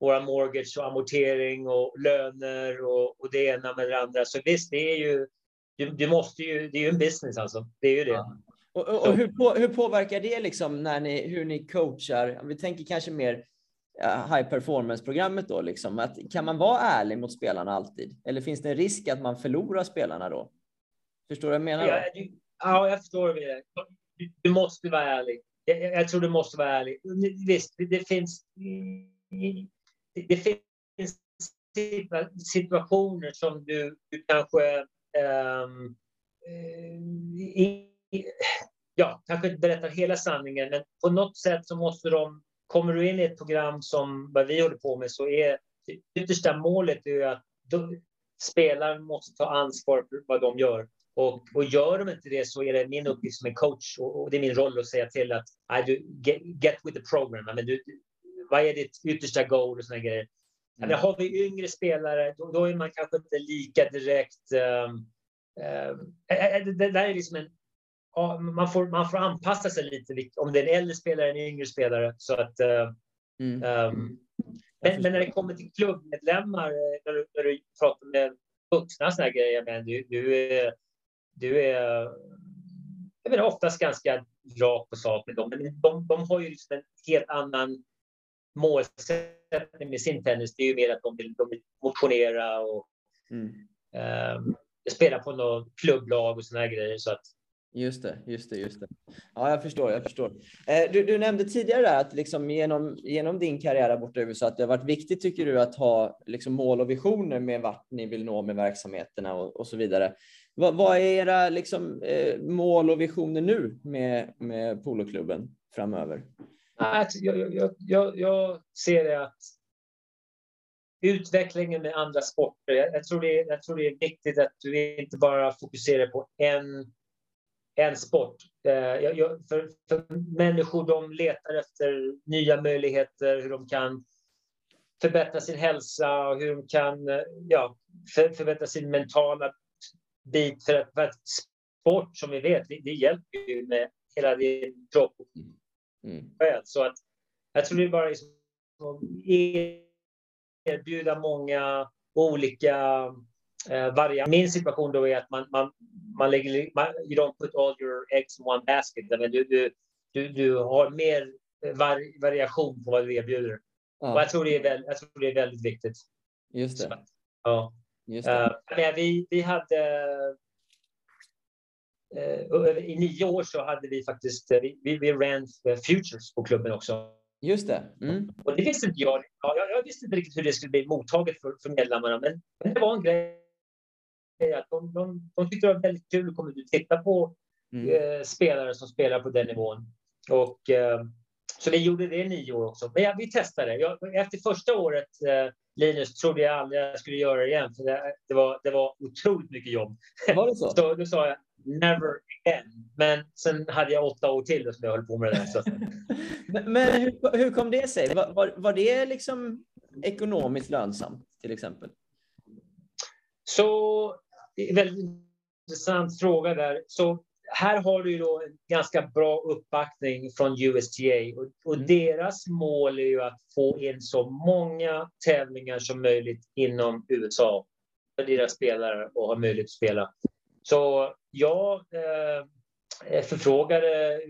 våra mortgage och amortering och löner och, och det ena med det andra. Så visst, det är ju, du, du måste ju, det är ju en business alltså. Det är ju det. Ja. Och, och, och hur, på, hur, påverkar det liksom när ni, hur ni coachar? Vi tänker kanske mer high performance-programmet då, liksom. Att, kan man vara ärlig mot spelarna alltid? Eller finns det en risk att man förlorar spelarna då? Förstår du vad jag menar? Ja, ja jag förstår det. Du, du måste vara ärlig. Jag, jag, tror du måste vara ärlig. Visst, det, det finns det, det finns situationer som du, du kanske Ehm, eh, i, ja, kanske inte berättar hela sanningen, men på något sätt så måste de... Kommer du in i ett program som vad vi håller på med så är det yttersta målet är att de, spelaren måste ta ansvar för vad de gör. Och, och gör de inte det så är det min uppgift som en coach och, och det är min roll att säga till att du, get, get with the program. Men du, vad är ditt yttersta goal och sådana grejer. Mm. Men har vi yngre spelare, då, då, är man kanske inte lika direkt... Um, det, där är liksom en... man, får, man får anpassa sig lite om det är en äldre spelare eller en yngre spelare. Så att, uh, mm. um, men, men, när det kommer till klubbmedlemmar, när du, när du pratar med vuxna såna grejer, men du, du är, du är jag menar, oftast ganska rak på sak med dem, men de, de har ju liksom en helt annan målsättning med sin tennis det är ju mer att de vill, de vill motionera och mm. um, spela på något klubblag och såna grejer. Så att... Just det, just det, just det. Ja, jag förstår, jag förstår. Eh, du, du, nämnde tidigare att liksom genom, genom din karriär borta i USA att det har varit viktigt, tycker du, att ha liksom mål och visioner med vart ni vill nå med verksamheterna och, och så vidare. Vad, vad är era liksom, eh, mål och visioner nu med, med poloklubben framöver? Alltså, jag, jag, jag, jag ser det att utvecklingen med andra sporter. Jag, jag, tror det, jag tror det är viktigt att du inte bara fokuserar på en, en sport. Eh, jag, jag, för, för människor de letar efter nya möjligheter, hur de kan förbättra sin hälsa och hur de kan eh, ja, för, förbättra sin mentala bit. För att, för att sport, som vi vet, det, det hjälper ju med hela din kropp mm. Mm. Så att jag tror det är bara liksom erbjuda många olika eh, varianter. Min situation då är att man, man, man lägger, man, you don't put all your eggs in one basket. Men du, du, du, du har mer var, variation på vad du erbjuder. Ja. Och jag tror, det är väldigt, jag tror det är väldigt viktigt. Just det. Så, ja. Just det. Uh, vi, vi hade Eh, I nio år så hade vi faktiskt, eh, vi, vi ran Futures på klubben också. Just det. Mm. Och det visste inte jag. Ja, jag, jag, visste inte riktigt hur det skulle bli mottaget för, för medlemmarna, men, men det var en grej. Att de, de, de tyckte det var väldigt kul att komma ut och titta på mm. eh, spelare som spelar på den nivån. Och, eh, så vi gjorde det i nio år också. Men ja, vi testade. Jag, efter första året, eh, Linus, trodde jag aldrig jag skulle göra det igen. För det, det, var, det var otroligt mycket jobb. Var det så? så då sa jag, never again. Men sen hade jag åtta år till som jag höll på med det. Så. men, hur, hur, kom det sig? Var, var, var, det liksom ekonomiskt lönsamt till exempel? Så det är en väldigt intressant fråga där. Så här har du då en ganska bra uppbackning från USTA och, och mm. deras mål är ju att få in så många tävlingar som möjligt inom USA för deras spelare och ha möjlighet att spela. Så Eh, jag eh, förfrågade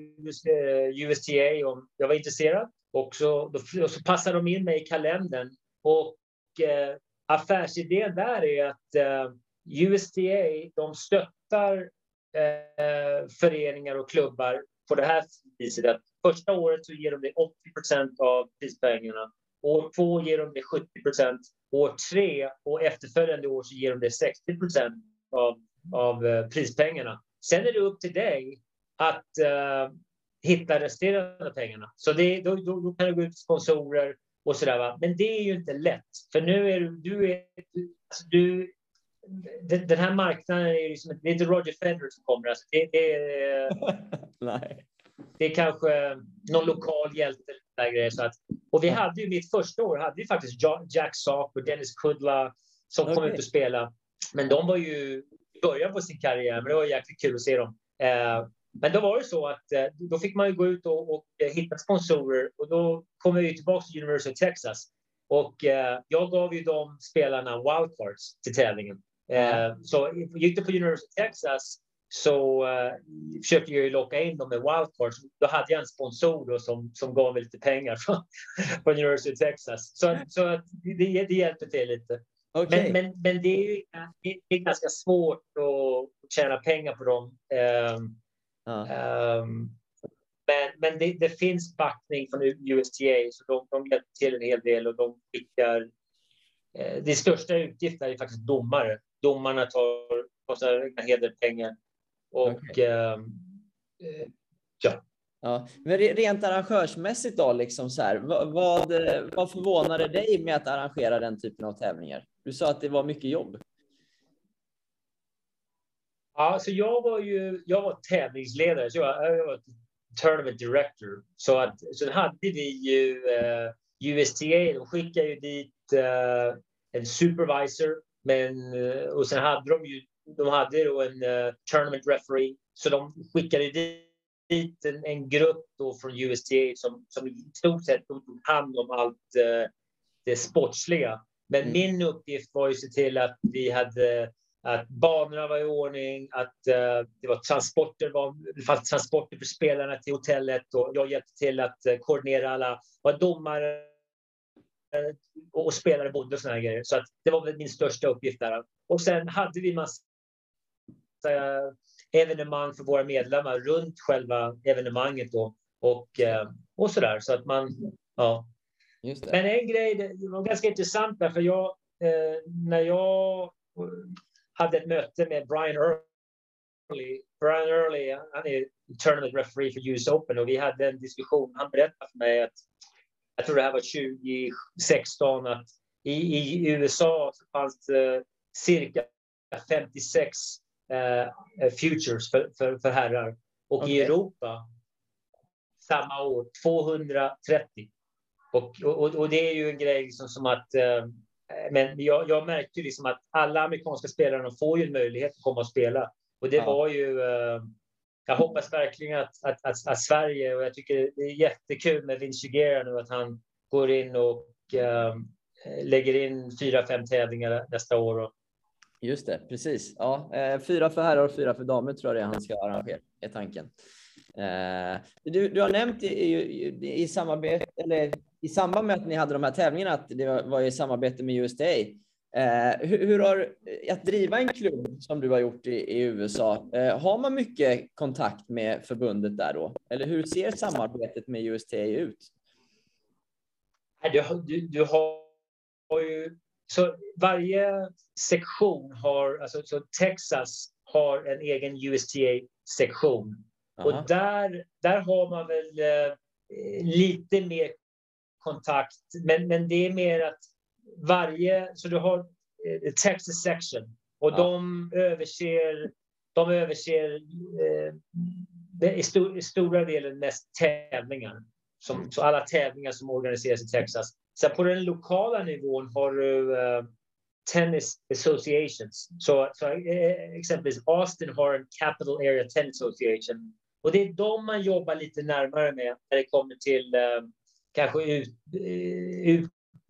USTA om jag var intresserad och så, då, så passade de in mig i kalendern. Och eh, affärsidén där är att eh, USTA de stöttar eh, föreningar och klubbar på det här viset att första året så ger de dig 80 procent av prispengarna. År två ger de dig 70 procent. År tre och efterföljande år så ger de dig 60 procent av av eh, prispengarna. Sen är det upp till dig att uh, hitta resterande pengarna. Så det, då, då, då kan du gå ut sponsorer och sådär. Va? Men det är ju inte lätt, för nu är du, du, är, alltså du den här marknaden är liksom, det är inte Roger Federer som kommer. Alltså det, det, är, Nej. det är kanske någon lokal hjälte. Där så att, och vi hade ju mitt första år hade vi faktiskt Jack Sock och Dennis Kudla som okay. kom ut och spelade. Men de var ju början på sin karriär, men det var jäkligt kul att se dem. Eh, men då var det så att eh, då fick man ju gå ut och, och hitta sponsorer och då kom vi tillbaka till University of Texas. Och eh, jag gav ju de spelarna wildcards till tävlingen. Eh, så gick du på University of Texas så uh, försökte jag ju locka in dem med wildcards. Då hade jag en sponsor då som, som gav mig lite pengar från, från University of Texas. Så, så att det, det hjälpte till lite. Okay. Men, men, men det är ju det är ganska svårt att tjäna pengar på dem. Um, uh. um, men men det, det, finns backning från USTA, så de, de hjälper till en hel del och de skickar... Uh, det största utgiften är faktiskt domare. Domarna tar, kostar en hel del pengar. Och okay. Ehm, eh, ja. Ja, men rent arrangörsmässigt då, liksom så här, vad, vad, vad förvånade dig med att arrangera den typen av tävlingar? Du sa att det var mycket jobb. Ja, så jag var ju jag var tävlingsledare, så jag, jag var tournament director. Så, att, så hade vi ju eh, USTA, de skickade ju dit eh, en supervisor, men, eh, och sen hade de ju de hade då en uh, tournament referee, så de skickade dit en, en grupp då från USTA som, som i stort sett tog hand om allt uh, det sportsliga. Men mm. min uppgift var ju att se till att vi hade att banorna var i ordning, att uh, det var transporter, var, det fanns transporter för spelarna till hotellet och jag hjälpte till att uh, koordinera alla, var domare och, och spelare bodde och såna grejer. Så att det var väl min största uppgift där. Och sen hade vi massa evenemang för våra medlemmar runt själva evenemanget då, och, och så där. Så att man, ja. Men en grej, det var ganska intressant för jag, eh, när jag hade ett möte med Brian Early, Brian Early, han är tournament referee för US Open och vi hade en diskussion. Han berättade för mig att, jag tror det här var 2016, att i, i USA så fanns det cirka 56 eh, futures för, för, för herrar. Och okay. i Europa samma år 230. Och, och, och det är ju en grej liksom som att eh, men jag, jag märkte liksom att alla amerikanska spelare får ju en möjlighet att komma och spela. Och det ja. var ju... Eh, jag hoppas verkligen att, att, att, att, Sverige, och jag tycker det är jättekul med Vince Gera nu, att han går in och eh, lägger in fyra, fem tävlingar nästa år. Just det, precis. Ja, fyra för herrar och fyra för damer tror jag det är han ska arrangera, är tanken. Du, du har nämnt i, i, i, samarbete, eller i samband med att ni hade de här tävlingarna att det var, i samarbete med USDA. Eh, hur, hur, har, att driva en klubb som du har gjort i, i USA, eh, har man mycket kontakt med förbundet där då? Eller hur ser samarbetet med USDA ut? Du, du, du har ju så varje sektion har, alltså så Texas har en egen USTA-sektion. Och där, där har man väl eh, lite mer kontakt, men, men det är mer att varje, så du har eh, Texas section och ja. de överser, de överser eh, är stor, stora delen mest tävlingar. Som, mm. så alla tävlingar som organiseras i Texas. Sen på den lokala nivån har du uh, Tennis Associations. Så, så uh, exempelvis Austin har en Capital Area Tennis Association. Och det är de man jobbar lite närmare med när det kommer till uh, kanske ut, eh,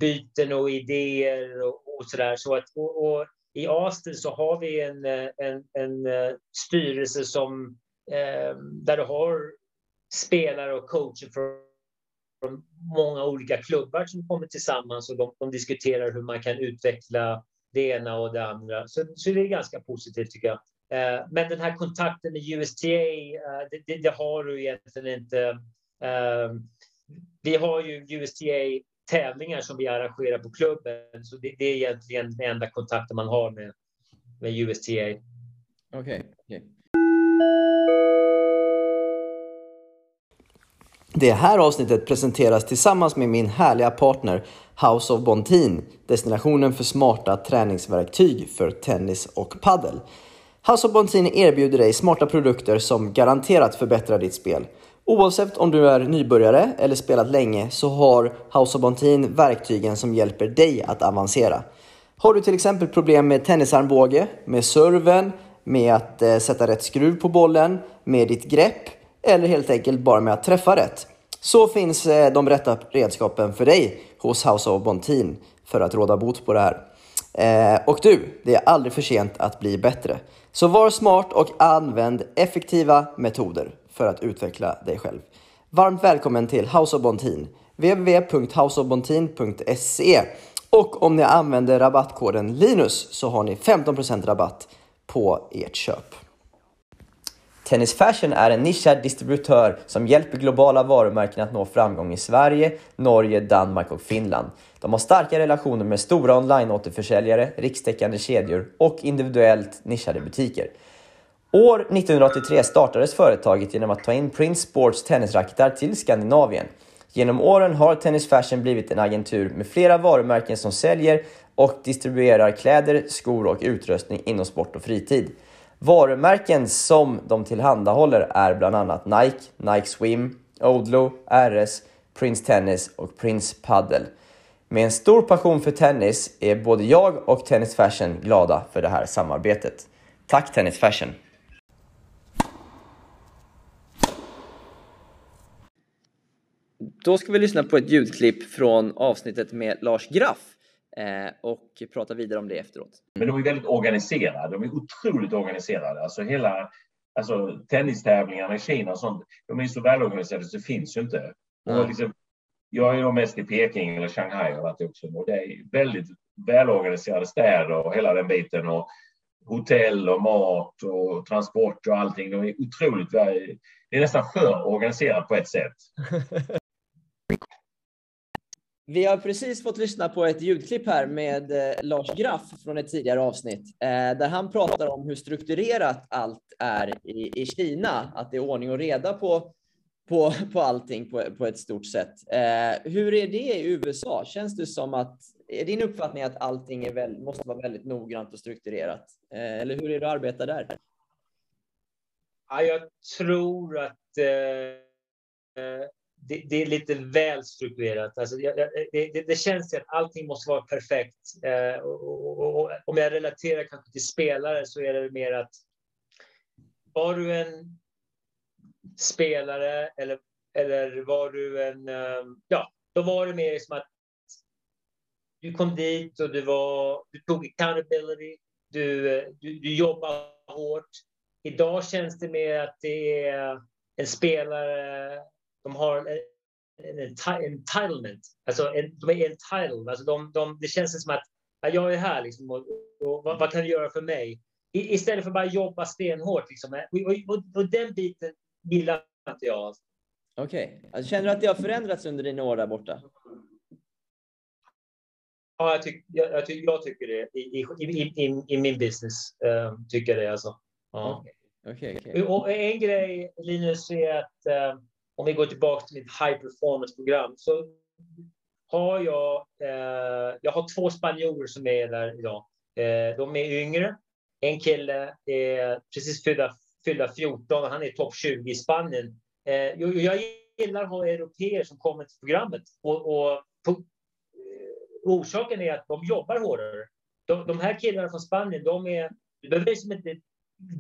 utbyten och idéer och, och sådär. Så att, och, och, I Austin så har vi en, eh, en, en eh, styrelse som, där du har spelare och coacher från från många olika klubbar som kommer tillsammans och de, de, diskuterar hur man kan utveckla det ena och det andra. Så, så det är ganska positivt tycker jag. Eh, men den här kontakten med USTA, eh, det, det, det, har du egentligen inte. Vi har ju USTA tävlingar som vi arrangerar på klubben, så det, det är egentligen den enda kontakten man har med, med USTA. Okej. Okay, okay. Det här avsnittet presenteras tillsammans med min härliga partner House of Bontin, destinationen för smarta träningsverktyg för tennis och paddel. House of Bontin erbjuder dig smarta produkter som garanterat förbättrar ditt spel. Oavsett om du är nybörjare eller spelat länge så har House of Bontin verktygen som hjälper dig att avancera. Har du till exempel problem med tennisarmbåge, med serven med att eh, sätta rätt skruv på bollen, med ditt grepp eller helt enkelt bara med att träffa rätt. Så finns eh, de rätta redskapen för dig hos House of Bontin för att råda bot på det här. Eh, och du, det är aldrig för sent att bli bättre. Så var smart och använd effektiva metoder för att utveckla dig själv. Varmt välkommen till House of Bontin, www.houseofbontin.se och om ni använder rabattkoden LINUS så har ni 15% rabatt på ert köp. Tennis Fashion är en nischad distributör som hjälper globala varumärken att nå framgång i Sverige, Norge, Danmark och Finland. De har starka relationer med stora online-återförsäljare, rikstäckande kedjor och individuellt nischade butiker. År 1983 startades företaget genom att ta in Prince Sports tennisracketar till Skandinavien. Genom åren har Tennis Fashion blivit en agentur med flera varumärken som säljer och distribuerar kläder, skor och utrustning inom sport och fritid. Varumärken som de tillhandahåller är bland annat Nike, Nike Swim, Odlo, RS, Prince Tennis och Prince Paddle. Med en stor passion för tennis är både jag och Tennis Fashion glada för det här samarbetet. Tack Tennis Fashion! Då ska vi lyssna på ett ljudklipp från avsnittet med Lars Graff eh, och prata vidare om det efteråt. Men de är väldigt organiserade. De är otroligt organiserade. Alltså hela alltså, tennistävlingarna i Kina och sånt. De är så välorganiserade så det finns ju inte. Mm. Och liksom, jag är nog mest i Peking eller Shanghai och varit också. Och det är väldigt välorganiserade städer och hela den biten. Och hotell och mat och transport och allting. De är otroligt. Det är nästan för organiserat på ett sätt. Vi har precis fått lyssna på ett ljudklipp här med eh, Lars Graff från ett tidigare avsnitt eh, där han pratar om hur strukturerat allt är i, i Kina, att det är ordning och reda på, på, på allting på, på ett stort sätt. Eh, hur är det i USA? Känns det som att, är din uppfattning att allting är väl, måste vara väldigt noggrant och strukturerat? Eller hur är det att arbeta där? Ja, jag tror att eh, det, det, är lite väl strukturerat. Alltså, det, det, känns som att allting måste vara perfekt. Eh, och, och, och, om jag relaterar kanske till spelare så är det mer att var du en spelare eller, eller var du en... Ehm, ja, då var det mer som att du kom dit och du, var, du tog accountability, du, du, du jobbar hårt. Idag känns det mer att det är en spelare de har en, en, entitlement. Alltså en, de är entitled. Alltså de, de, det känns som att ja, jag är här liksom, och, och, vad, vad, kan du göra för mig? I, istället för bara jobba stenhårt. Liksom. Och, och, och den biten gillar inte jag. Okej. Okay. Alltså, känner du att det har förändrats under dina år där borta? Ja, jag, tyck, jag, jag, tyck, jag tycker det. I, i, i, i min business uh, tycker jag det. Alltså. Ja. Okay. Okay, Och en grej, Linus, är att uh, om vi går tillbaka till mitt high performance program så har jag. Eh, jag har två spanjorer som är där idag. Eh, de är yngre. En kille är precis fyllda, fyllda 14 och han är topp 20 i Spanien. Eh, jag, jag gillar att ha europeer som kommer till programmet och, och på, eh, orsaken är att de jobbar hårdare. De, de här killarna från Spanien, de är, du behöver liksom inte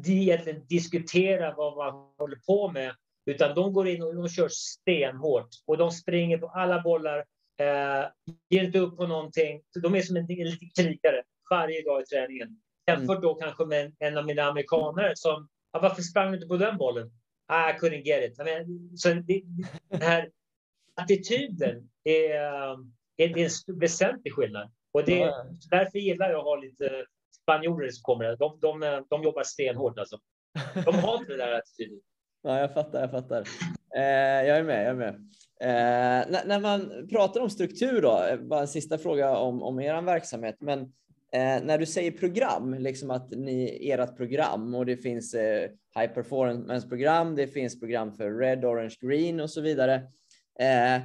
egentligen diskutera vad man håller på med utan de går in och de kör stenhårt och de springer på alla bollar, eh, ger inte upp på någonting. De är som en, en liten krigare varje dag i träningen. Jämfört då kanske med en, en av mina amerikanare som, ah, varför sprang du inte på den bollen? Ah, I couldn't get it. I mean, så det, den här attityden är, är, är en väsentlig skillnad. Och det, därför gillar jag att ha lite spanjorer som kommer. De, de, de jobbar stenhårt alltså. De har inte den där attityden. Ja, jag fattar, jag fattar. Eh, jag är med, jag är med. Eh, när, när, man pratar om struktur då, eh, bara en sista fråga om, om er verksamhet, men eh, när du säger program, liksom att ni, ert program och det finns eh, high performance program, det finns program för red, orange, green och så vidare. Eh,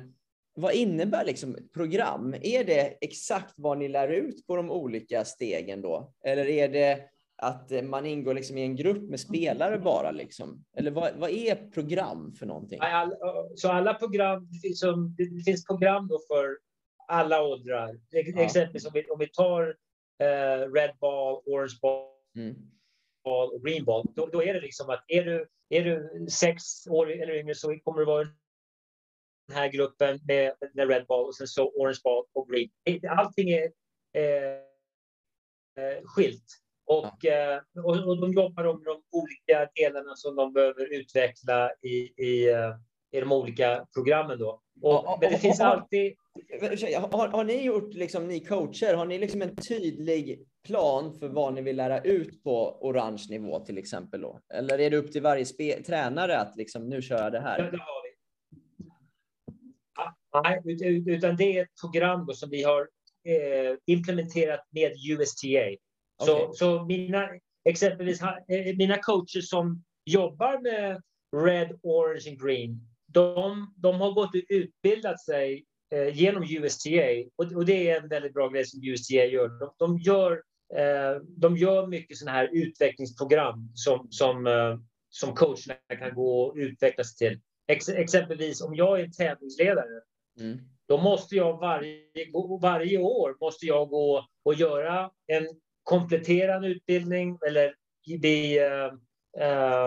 vad innebär liksom program? Är det exakt vad ni lär ut på de olika stegen då? Eller är det att eh, man ingår liksom i en grupp med spelare bara? Liksom? Eller vad, vad är program för någonting? All, så alla program, det finns, det finns program då för alla åldrar. Ja. Exempelvis om vi, om vi tar uh, Red Ball, Orange Ball. Mm. ball och green ball, då, då är det liksom att är du, är du sex år eller yngre så kommer du vara den här gruppen med, med red ball och sen så orange ball och green. Allting är eh, eh skilt. Och, eh, och, och de jobbar om de olika delarna som de behöver utveckla i, i, eh, i de olika programmen. Då. Och, men det finns alltid... Har, har ni gjort, liksom, ni coacher, har ni liksom en tydlig plan för vad ni vill lära ut på orange nivå till exempel? Då? Eller är det upp till varje spe, tränare att liksom, nu kör jag det här? Ja. Nej, utan det är ett program som vi har eh, implementerat med USTA. Så, okay. så mina, exempelvis eh, mina coacher som jobbar med Red, Orange and Green, de, de har gått och utbildat sig eh, genom USTA och, och, det är en väldigt bra grej som USTA gör. De, de gör, eh, de gör mycket sådana här utvecklingsprogram som, som, eh, som coacherna kan gå och utvecklas till. Ex, exempelvis om jag är en tävlingsledare, mm. då måste jag varje, varje år måste jag gå och göra en komplettera en utbildning eller bli, uh,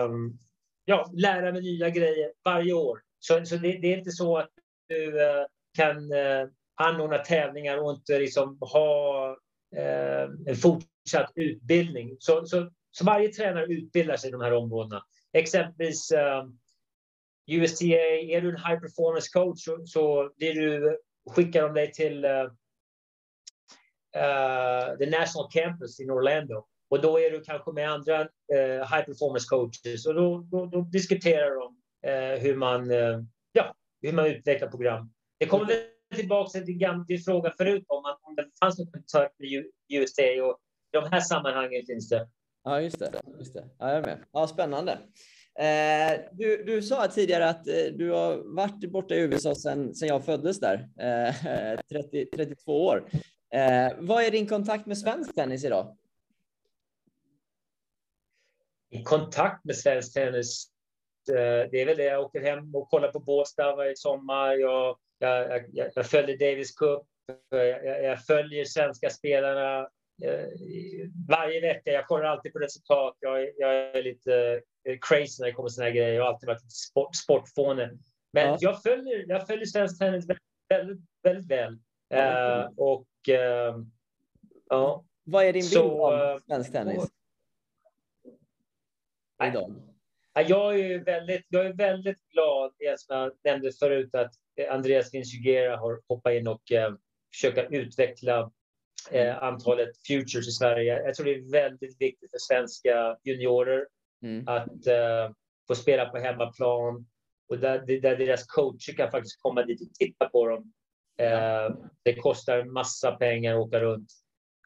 um, ja, lära mig nya grejer varje år. Så, så det, det, är inte så att du uh, kan uh, anordna tävlingar och inte liksom ha uh, en fortsatt utbildning. Så, så, så, varje tränare utbildar sig i de här områdena. Exempelvis USTA, är du en high performance coach så, så blir du, skickar de dig till uh, the National Campus in Orlando. Och då är du kanske med andra uh, high performance coaches och då, då, då diskuterar de uh, hur, man, ja, hur man utvecklar program. Det kommer väl tillbaka till, gamla, till frågan förut om, man, om det fanns något kontakt med USA och i de här sammanhangen finns det. Ja, just det. Just det. Ja, jag är med. Ja, spännande. Eh, du, du sa tidigare att eh, du har varit borta i USA sedan jag föddes där, eh, 30, 32 år. Eh, vad är din kontakt med svensk tennis idag? I kontakt med svensk tennis? Eh, det är väl det. Jag åker hem och kollar på Båstad varje sommar. Jag, jag, jag, jag följer Davis Cup. Jag, jag, följer svenska spelarna eh, varje vecka. Jag kollar alltid på resultat. Jag, jag är lite eh, crazy när det kommer såna här grejer. Jag har alltid varit sport, sportfåne. Men ja. jag, följer, jag följer svensk tennis väldigt, väldigt, väldigt väl. Uh, och uh, ja. Vad är din bild av svensk tennis? Idag? Jag är väldigt, jag är väldigt glad, som jag nämnde förut, att Andreas Vincugera har hoppat in och uh, försöka utveckla uh, antalet futures i Sverige. Jag tror det är väldigt viktigt för svenska juniorer mm. att uh, få spela på hemmaplan och där, där deras coacher kan faktiskt komma dit och titta på dem Eh, det kostar massa pengar att åka runt.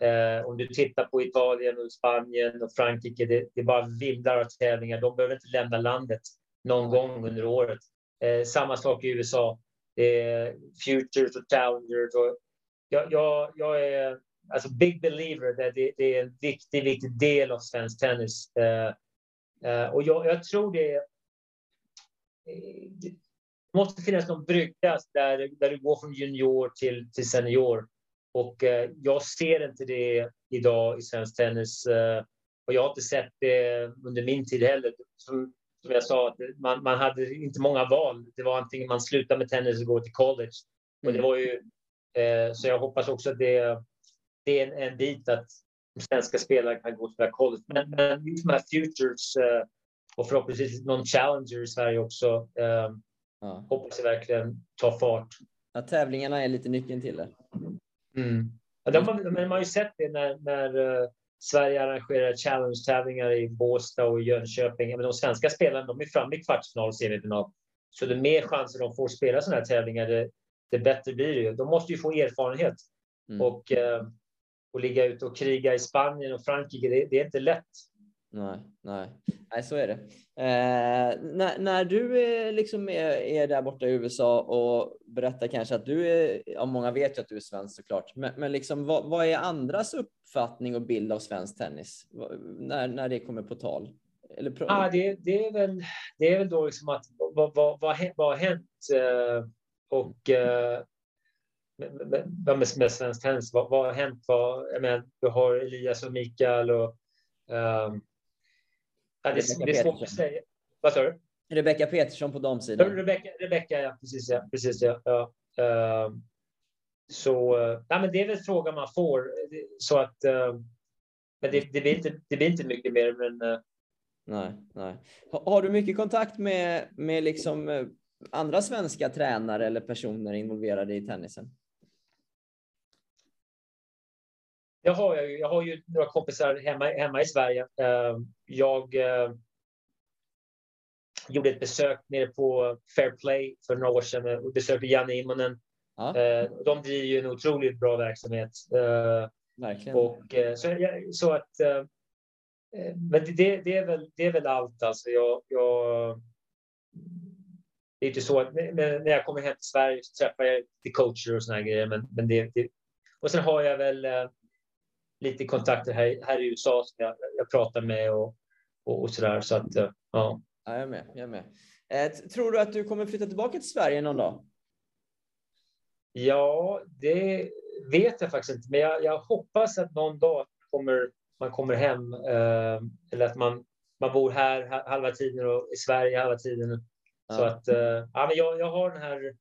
Eh, om du tittar på Italien, och Spanien och Frankrike, det, det är bara vildar av tävlingar. De behöver inte lämna landet någon gång under året. Eh, samma sak i USA. Eh, futures och challengers. Och jag, jag, jag är alltså big believer. Det, det, det, är en viktig, viktig del av svensk tennis. Eh, eh, och jag, jag, tror det måste finnas någon brygga där, där du går från junior till, till senior. Och eh, jag ser inte det idag i svensk tennis. Eh, och jag har inte sett det under min tid heller. Som, som jag sa, man, man hade inte många val. Det var antingen man slutar med tennis och går till college. Och det mm. var ju, eh, så jag hoppas också att det, det är en, en bit att svenska spelare kan gå till college. Men, men just de här futures eh, och förhoppningsvis någon challenger i Sverige också. Eh, Ja. Hoppas jag verkligen tar fart. Ja, tävlingarna är lite nyckeln till det. Mm. Ja, de, men man har ju sett det när, när uh, Sverige arrangerar challenge-tävlingar i Båstad och Jönköping. Men de svenska spelarna de är framme i kvartsfinal och semifinal. Så det mer chanser de får spela sådana här tävlingar, det, det bättre blir det ju. De måste ju få erfarenhet. Mm. Och, uh, och ligga ute och kriga i Spanien och Frankrike, det, det är inte lätt. Nej, nej, nej, så är det. Eh, när, när du är, liksom är, är där borta i USA och berättar kanske att du är, ja, många vet ju att du är svensk såklart, men, men liksom, vad, vad är andras uppfattning och bild av svensk tennis när, när det kommer på tal? Eller ah, det, det, är väl, det är väl då liksom att vad, vad, vad, vad har hänt eh, och eh, med, med, med svensk tennis, vad, vad har hänt? Vad, jag menar, du har Elias och Mikael och um, Ja, det, är- det är svårt att säga. Vad sa du? Rebecca Petersson på damsidan. Rebecca, Rebecca ja, precis. Ja, precis ja. ja. Ehm, så uh, nej, men det är väl frågan man får. Så att, eh, men det, det, blir inte, det blir inte mycket mer. Men, eh, Nej, nej. Ha- Har du mycket kontakt med, med liksom eh, andra svenska tränare eller personer involverade i tennisen? Jag, har, ju- jag har ju några kompisar hemma, hemma i Sverige. Ehm, jag eh, gjorde ett besök nere på Fair Play för några år sedan och besökte Janne Immonen. Ja, Eh, de driver ju en otroligt bra verksamhet. Eh, verkligen. Och, eh, så, jag- så att... eh, eh, Men det- det, är väl, det är väl allt. Alltså jag, jag, det är inte så att när jag kommer hem till Sverige så träffar jag lite coacher och såna här grejer. Men, men det, det, och sen har jag väl eh, lite kontakter här, här i USA som jag, jag pratar med och, och, och så där. Så att, eh, ja. Ja, jag är med. Jag är med. Eh, tror du att du kommer flytta tillbaka till Sverige någon dag? Ja, det vet jag faktiskt inte. Men jag, jag hoppas att någon dag kommer, man kommer hem. Eh, eller att man, man bor här ha- halva tiden och i Sverige halva tiden. Så Ja. att, eh, ja, men jag, jag har den här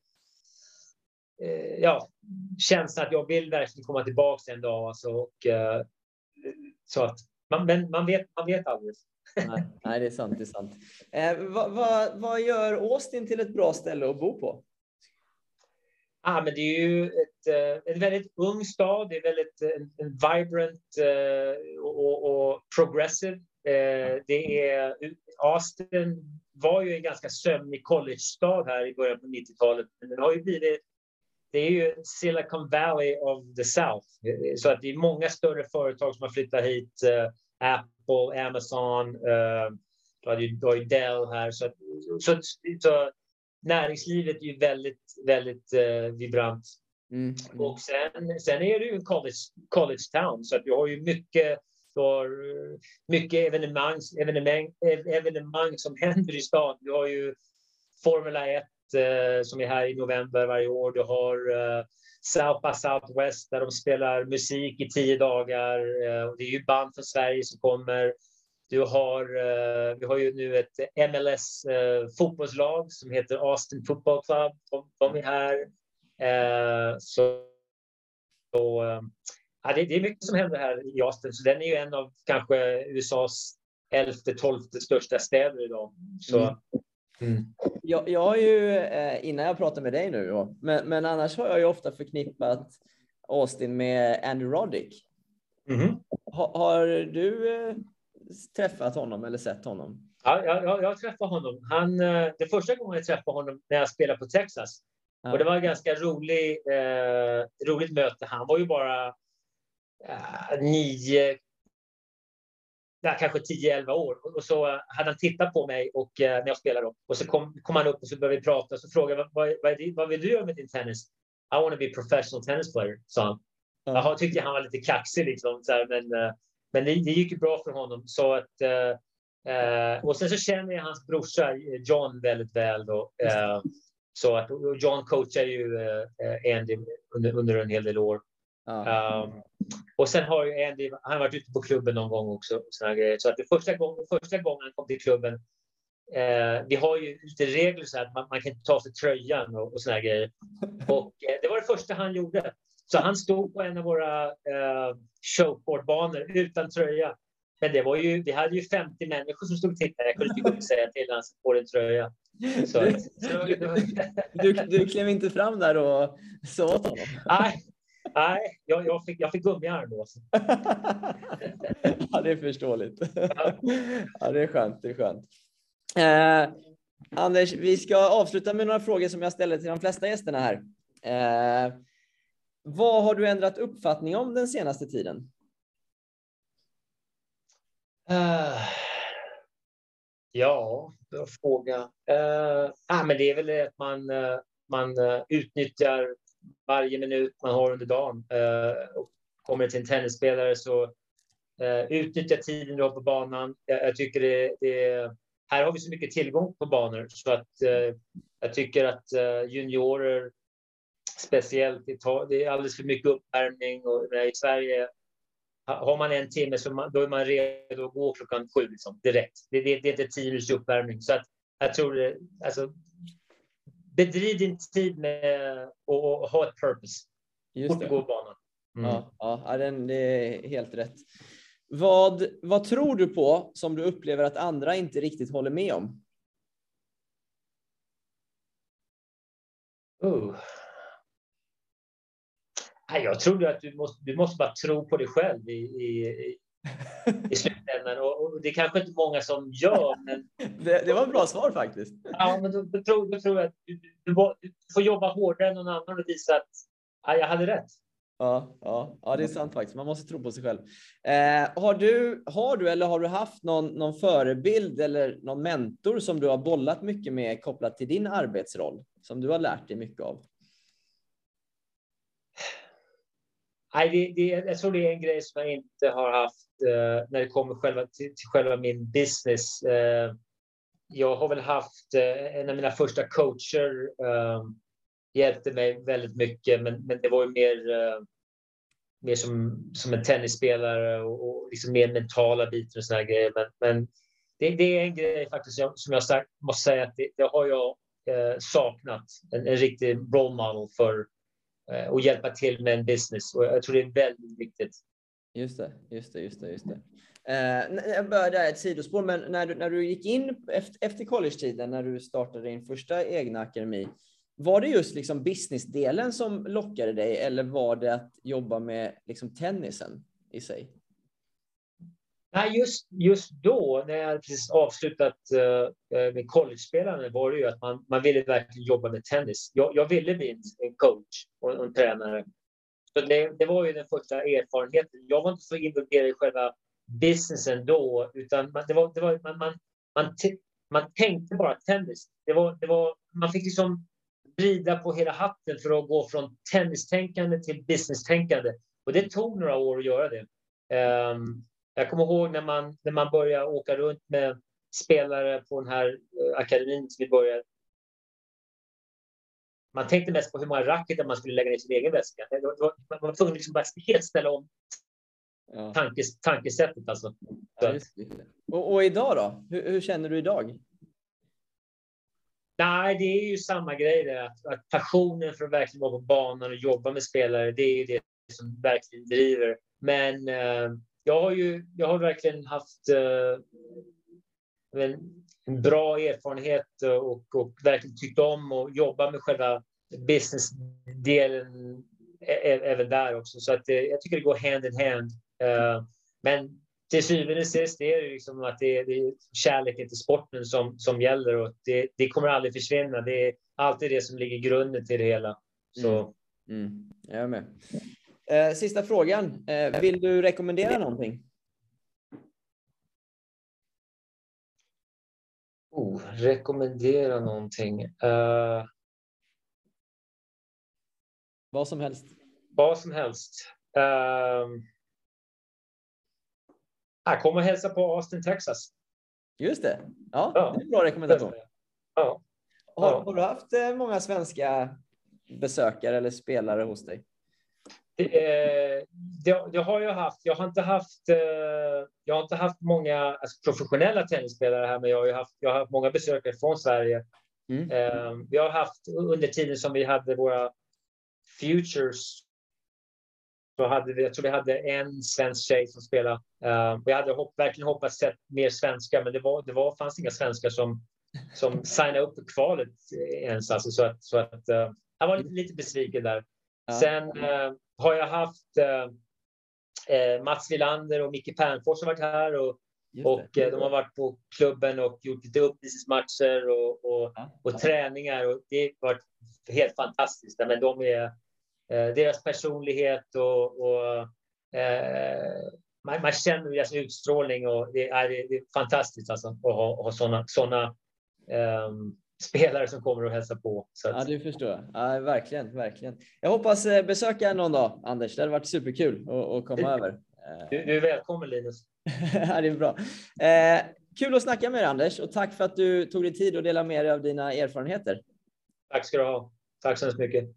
eh, ja, känslan att jag vill verkligen komma tillbaka en dag. Alltså, och, eh, så att, man, men man vet, man vet aldrig. Nej, nej, det är sant. Det är sant. Eh, vad, vad, vad gör Austin till ett bra ställe att bo på? Ah, men det är ju ett, eh, en väldigt ung stad. Det är väldigt eh, en, vibrant eh, och, och, progressive. Det är, Austin var ju en ganska sömnig college-stad här i början på 90-talet. Men den har ju blivit det är ju Silicon Valley of the South. Så att det är många större företag som har flyttat hit. eh, Apple, Amazon, eh, du har ju, du har ju Dell här. Så, så, så näringslivet är ju väldigt, väldigt eh, vibrant. Mm. Och sen, sen är det ju en college, college town, så att vi har ju mycket, du har mycket evenemang, evenemang, ev- evenemang som händer i stan. Du har ju Formula 1 eh, Eh, som är här i november varje år. Du har eh, South by Southwest där de spelar musik i tio dagar. Eh, och det är ju band från Sverige som kommer. Du har, vi har ju nu ett MLS-fotbollslag som heter Austin Football Club. De, de är här. Så så ja, det, det är mycket som händer här i Austin. Så den är ju en av kanske USAs elfte, tolfte största städer idag. Så, Mm mm. Jag, jag har ju, eh, innan jag pratar med dig nu, då, men, men annars har jag ju ofta förknippat Austin med Andrew Roddick. Mhm. Ha, har du eh, träffat honom eller sett honom? Ja, jag, jag, jag träffade honom. Han, eh, det första gången jag träffade honom när jag spelade på Texas. Ja. Och det var ett ganska rolig, eh, roligt möte. Han var ju bara eh, nio, ja, kanske 10-11 år. Och, så hade han tittat på mig och, eh, när jag spelade. Och så kom, kom han upp och så började vi prata. Och så frågade jag vad, vad, vad vill du göra med din tennis? I want to be a professional tennis player, sa han. Ja. Jaha, tyckte jag han var lite kaxig liksom. Så här, men eh, men det, det gick ju bra för honom. Så att, eh, eh, och sen så känner jag hans brorsa John väldigt väl. Då, eh, så att, John coachar ju eh, Andy under, under en hel del år. Ja. Um, och sen har ju Andy han varit ute på klubben någon gång också. och såna grejer. Så att det första, gången, första gången han kom till klubben. Eh, vi har ju lite regler så att man, man kan inte ta av sig tröjan och, och såna grejer. Och eh, det var det första han gjorde. Så han stod på en av våra eh, showcourtbanor utan tröja. Men det var ju, vi hade ju 50 människor som stod och tittade. Jag kunde inte gå och säga till honom att få en tröja. Så, Du, så, var- du, du klev inte fram där och sa åt honom? nej, nej jag, jag, fick, jag fick gummiarm då. ja, det är förståeligt. ja, det är skönt. Det är skönt. Eh, Anders, vi ska avsluta med några frågor som jag ställer till de flesta gästerna här. Eh, vad har du ändrat uppfattning om den senaste tiden? Eh, ja, bra fråga. Uh, ah, men det är väl att man, eh, man eh, utnyttjar varje minut man har under dagen. Eh, och kommer det till en tennisspelare så eh, utnyttja tiden du har på banan. Jag, jag tycker det, det, här har vi så mycket tillgång på banor så att eh, jag tycker att eh, juniorer speciellt, det, tar, det är alldeles för mycket uppvärmning och i Sverige har man en timme så man, då är man redo att gå klockan sju liksom, direkt. Det, det, det är inte tio minuters uppvärmning. Så att jag tror det, alltså, bedriv din tid med att ha ett purpose. Just det. Gå banan. Mm. Ja, ja den, det är helt rätt. Vad, vad tror du på som du upplever att andra inte riktigt håller med om? Oh. Jag tror att du måste, du måste bara tro på dig själv i, i, i slutändan. Och, och, det är kanske inte många som gör. Men... Det, det var ett bra svar faktiskt. Ja, men då, då, tror, då tror jag att du, du, får jobba hårdare än någon annan och visa att ja, jag hade rätt. Ja, ja, ja, det är sant faktiskt. Man måste tro på sig själv. Eh, har, du, har du eller har du haft någon, någon förebild eller någon mentor som du har bollat mycket med kopplat till din arbetsroll som du har lärt dig mycket av? Nej, det, det, jag tror det är en grej som jag inte har haft eh, när det kommer själva, till, till själva min business. Eh, jag har väl haft eh, en av mina första coacher eh, hjälpte mig väldigt mycket, men, men det var ju mer, eh, mer som, som en tennisspelare och, och liksom mer mentala bitar och sådana grejer. Men, men det, det, är en grej faktiskt som jag sagt, måste säga att det, det har jag eh, saknat. En, en riktig role model för Eh, och hjälpa till med en business och jag tror det är väldigt viktigt. Just det, just det, just det, just det. Eh, jag började ett sidospår, men när du, när du gick in efter, efter college-tiden, när du startade din första egna akademi, var det just liksom businessdelen som lockade dig eller var det att jobba med liksom tennisen i sig? Nej, just, just då när jag precis avslutat eh, eh, uh, med college-spelande var det ju att man, man ville verkligen jobba med tennis. Jag, jag ville bli en, en coach och en, en tränare. Så det, det, var ju den första erfarenheten. Jag var inte så involverad i själva businessen då, utan man, det var, det var, man, man, man, man tänkte bara tennis. Det var, det var, man fick liksom vrida på hela hatten för att gå från tennistänkande till businesstänkande. Och det tog några år att göra det. Um, jag kommer ihåg när man, när man började åka runt med spelare på den här uh, akademin som vi började. Man tänkte mest på hur många racketar man skulle lägga ner i sin egen väska. Man var tvungen liksom bara helt ställa om ja. tankes, tankesättet. Alltså. Ja, och, och, idag då? Hur, hur, känner du idag? Nej, det är ju samma grej där. Att, att passionen för att verkligen vara på banan och jobba med spelare, det är ju det som verkligen driver. Men eh, jag har ju jag har verkligen haft eh, en, en, bra erfarenhet och, och verkligen tyckt om att jobba med själva businessdelen även där också. Så att, det, jag tycker det går hand in hand. Eh, men till syvende och sist är det liksom att det är, det är kärleken till sporten som, som gäller och det, det kommer aldrig försvinna. Det är alltid det som ligger grunden till det hela. Så. Mm. Mm. Jag är med. Eh, sista frågan. Eh, vill du rekommendera någonting? Oh, rekommendera någonting. Uh... Vad som helst. Vad som helst. Uh... Kom och hälsa på Austin, Texas. Just det. Ja, ja. det är en bra rekommendation. Ja. Har, har, du haft många svenska besökare eller spelare hos dig? Det, det, det, har jag haft. Jag har inte haft, eh, jag har inte haft många alltså, professionella tennisspelare här, men jag har, haft, jag har haft många besökare från Sverige. Mm. Eh, vi har haft under tiden som vi hade våra futures så hade vi, jag tror vi hade en svensk tjej som spelade. Vi hade hopp, verkligen hoppats sett mer svenskar, men det, var, det var, fanns inga svenskar som, som signade upp för kvalet ens. Alltså, så att, så att, jag var lite, lite besviken där. Ja. Sen har jag haft Mats Wilander och Micke Pernfors har varit här och, och de har varit på klubben och gjort lite uppvisningsmatcher och, och, ja. och träningar och det har varit helt fantastiskt. Men de är Eh, deras personlighet och, och eh, man, man, känner deras utstrålning och det är, det är fantastiskt alltså, att ha, ha sådana såna, eh, spelare som kommer och hälsar på. Så att... Ja, det förstår. Ja, verkligen, verkligen. Jag hoppas eh, besöka någon dag, Anders. Det hade varit superkul att, att komma du, över. Du, du, är välkommen Linus. ja, det är bra. Eh, kul att snacka med dig Anders och tack för att du tog dig tid att dela med dig av dina erfarenheter. Tack ska du ha. Tack så hemskt mycket.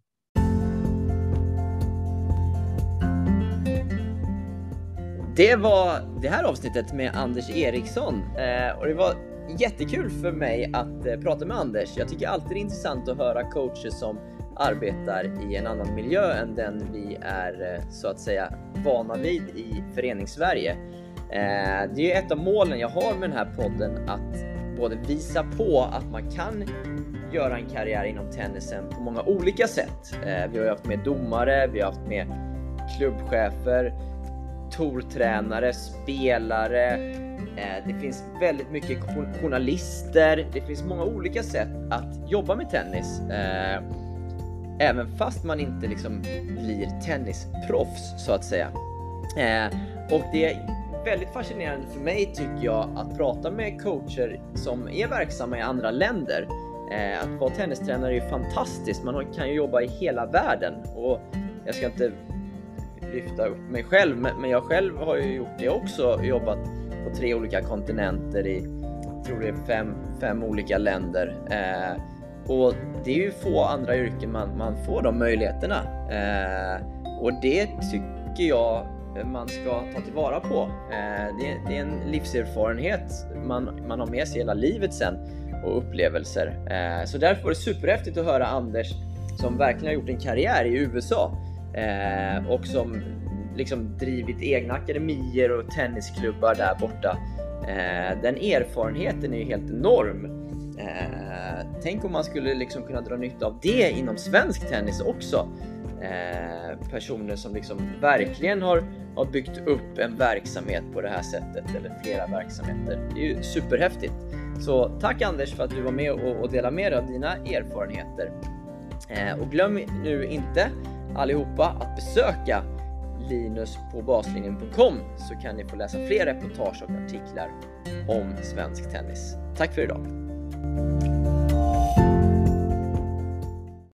det var det här avsnittet med Anders Eriksson eh, och det var jättekul för mig att eh, prata med Anders. Jag tycker alltid det är intressant att höra coacher som arbetar i en annan miljö än den vi är eh, så att säga vana vid i föreningssverige. Eh, det är ett av målen jag har med den här podden att både visa på att man kan göra en karriär inom tennisen på många olika sätt. Eh, vi har haft med domare, vi har haft med klubbchefer, tortränare, spelare. Eh, det finns väldigt mycket journalister. Det finns många olika sätt att jobba med tennis. Eh, även fast man inte liksom blir tennisproffs så att säga. Eh, och det är väldigt fascinerande för mig tycker jag att prata med coacher som är verksamma i andra länder. Att vara tennistränare är ju fantastiskt. Man kan ju jobba i hela världen och jag ska inte lyfta upp mig själv, men jag själv har ju gjort det också, jobbat på tre olika kontinenter i, jag tror det är fem, fem olika länder. Eh, och det är ju få andra yrken man, man får de möjligheterna. Eh, och det tycker jag man ska ta tillvara på. Eh, det, det, är en livserfarenhet man, man har med sig hela livet sen och upplevelser. Eh, så därför var det superhäftigt att höra Anders som verkligen har gjort en karriär i USA eh, och som liksom drivit egna akademier och tennisklubbar där borta. Eh, den erfarenheten är ju helt enorm. Eh, tänk om man skulle liksom kunna dra nytta av det inom svensk tennis också. Eh, personer som liksom verkligen har, har byggt upp en verksamhet på det här sättet eller flera verksamheter. Det är ju superhäftigt. Så tack Anders för att du var med och, och delade med dig av dina erfarenheter. Eh, och glöm nu inte allihopa att besöka Linus på baslinjen.com så kan ni få läsa fler reportage och artiklar om svensk tennis. Tack för idag!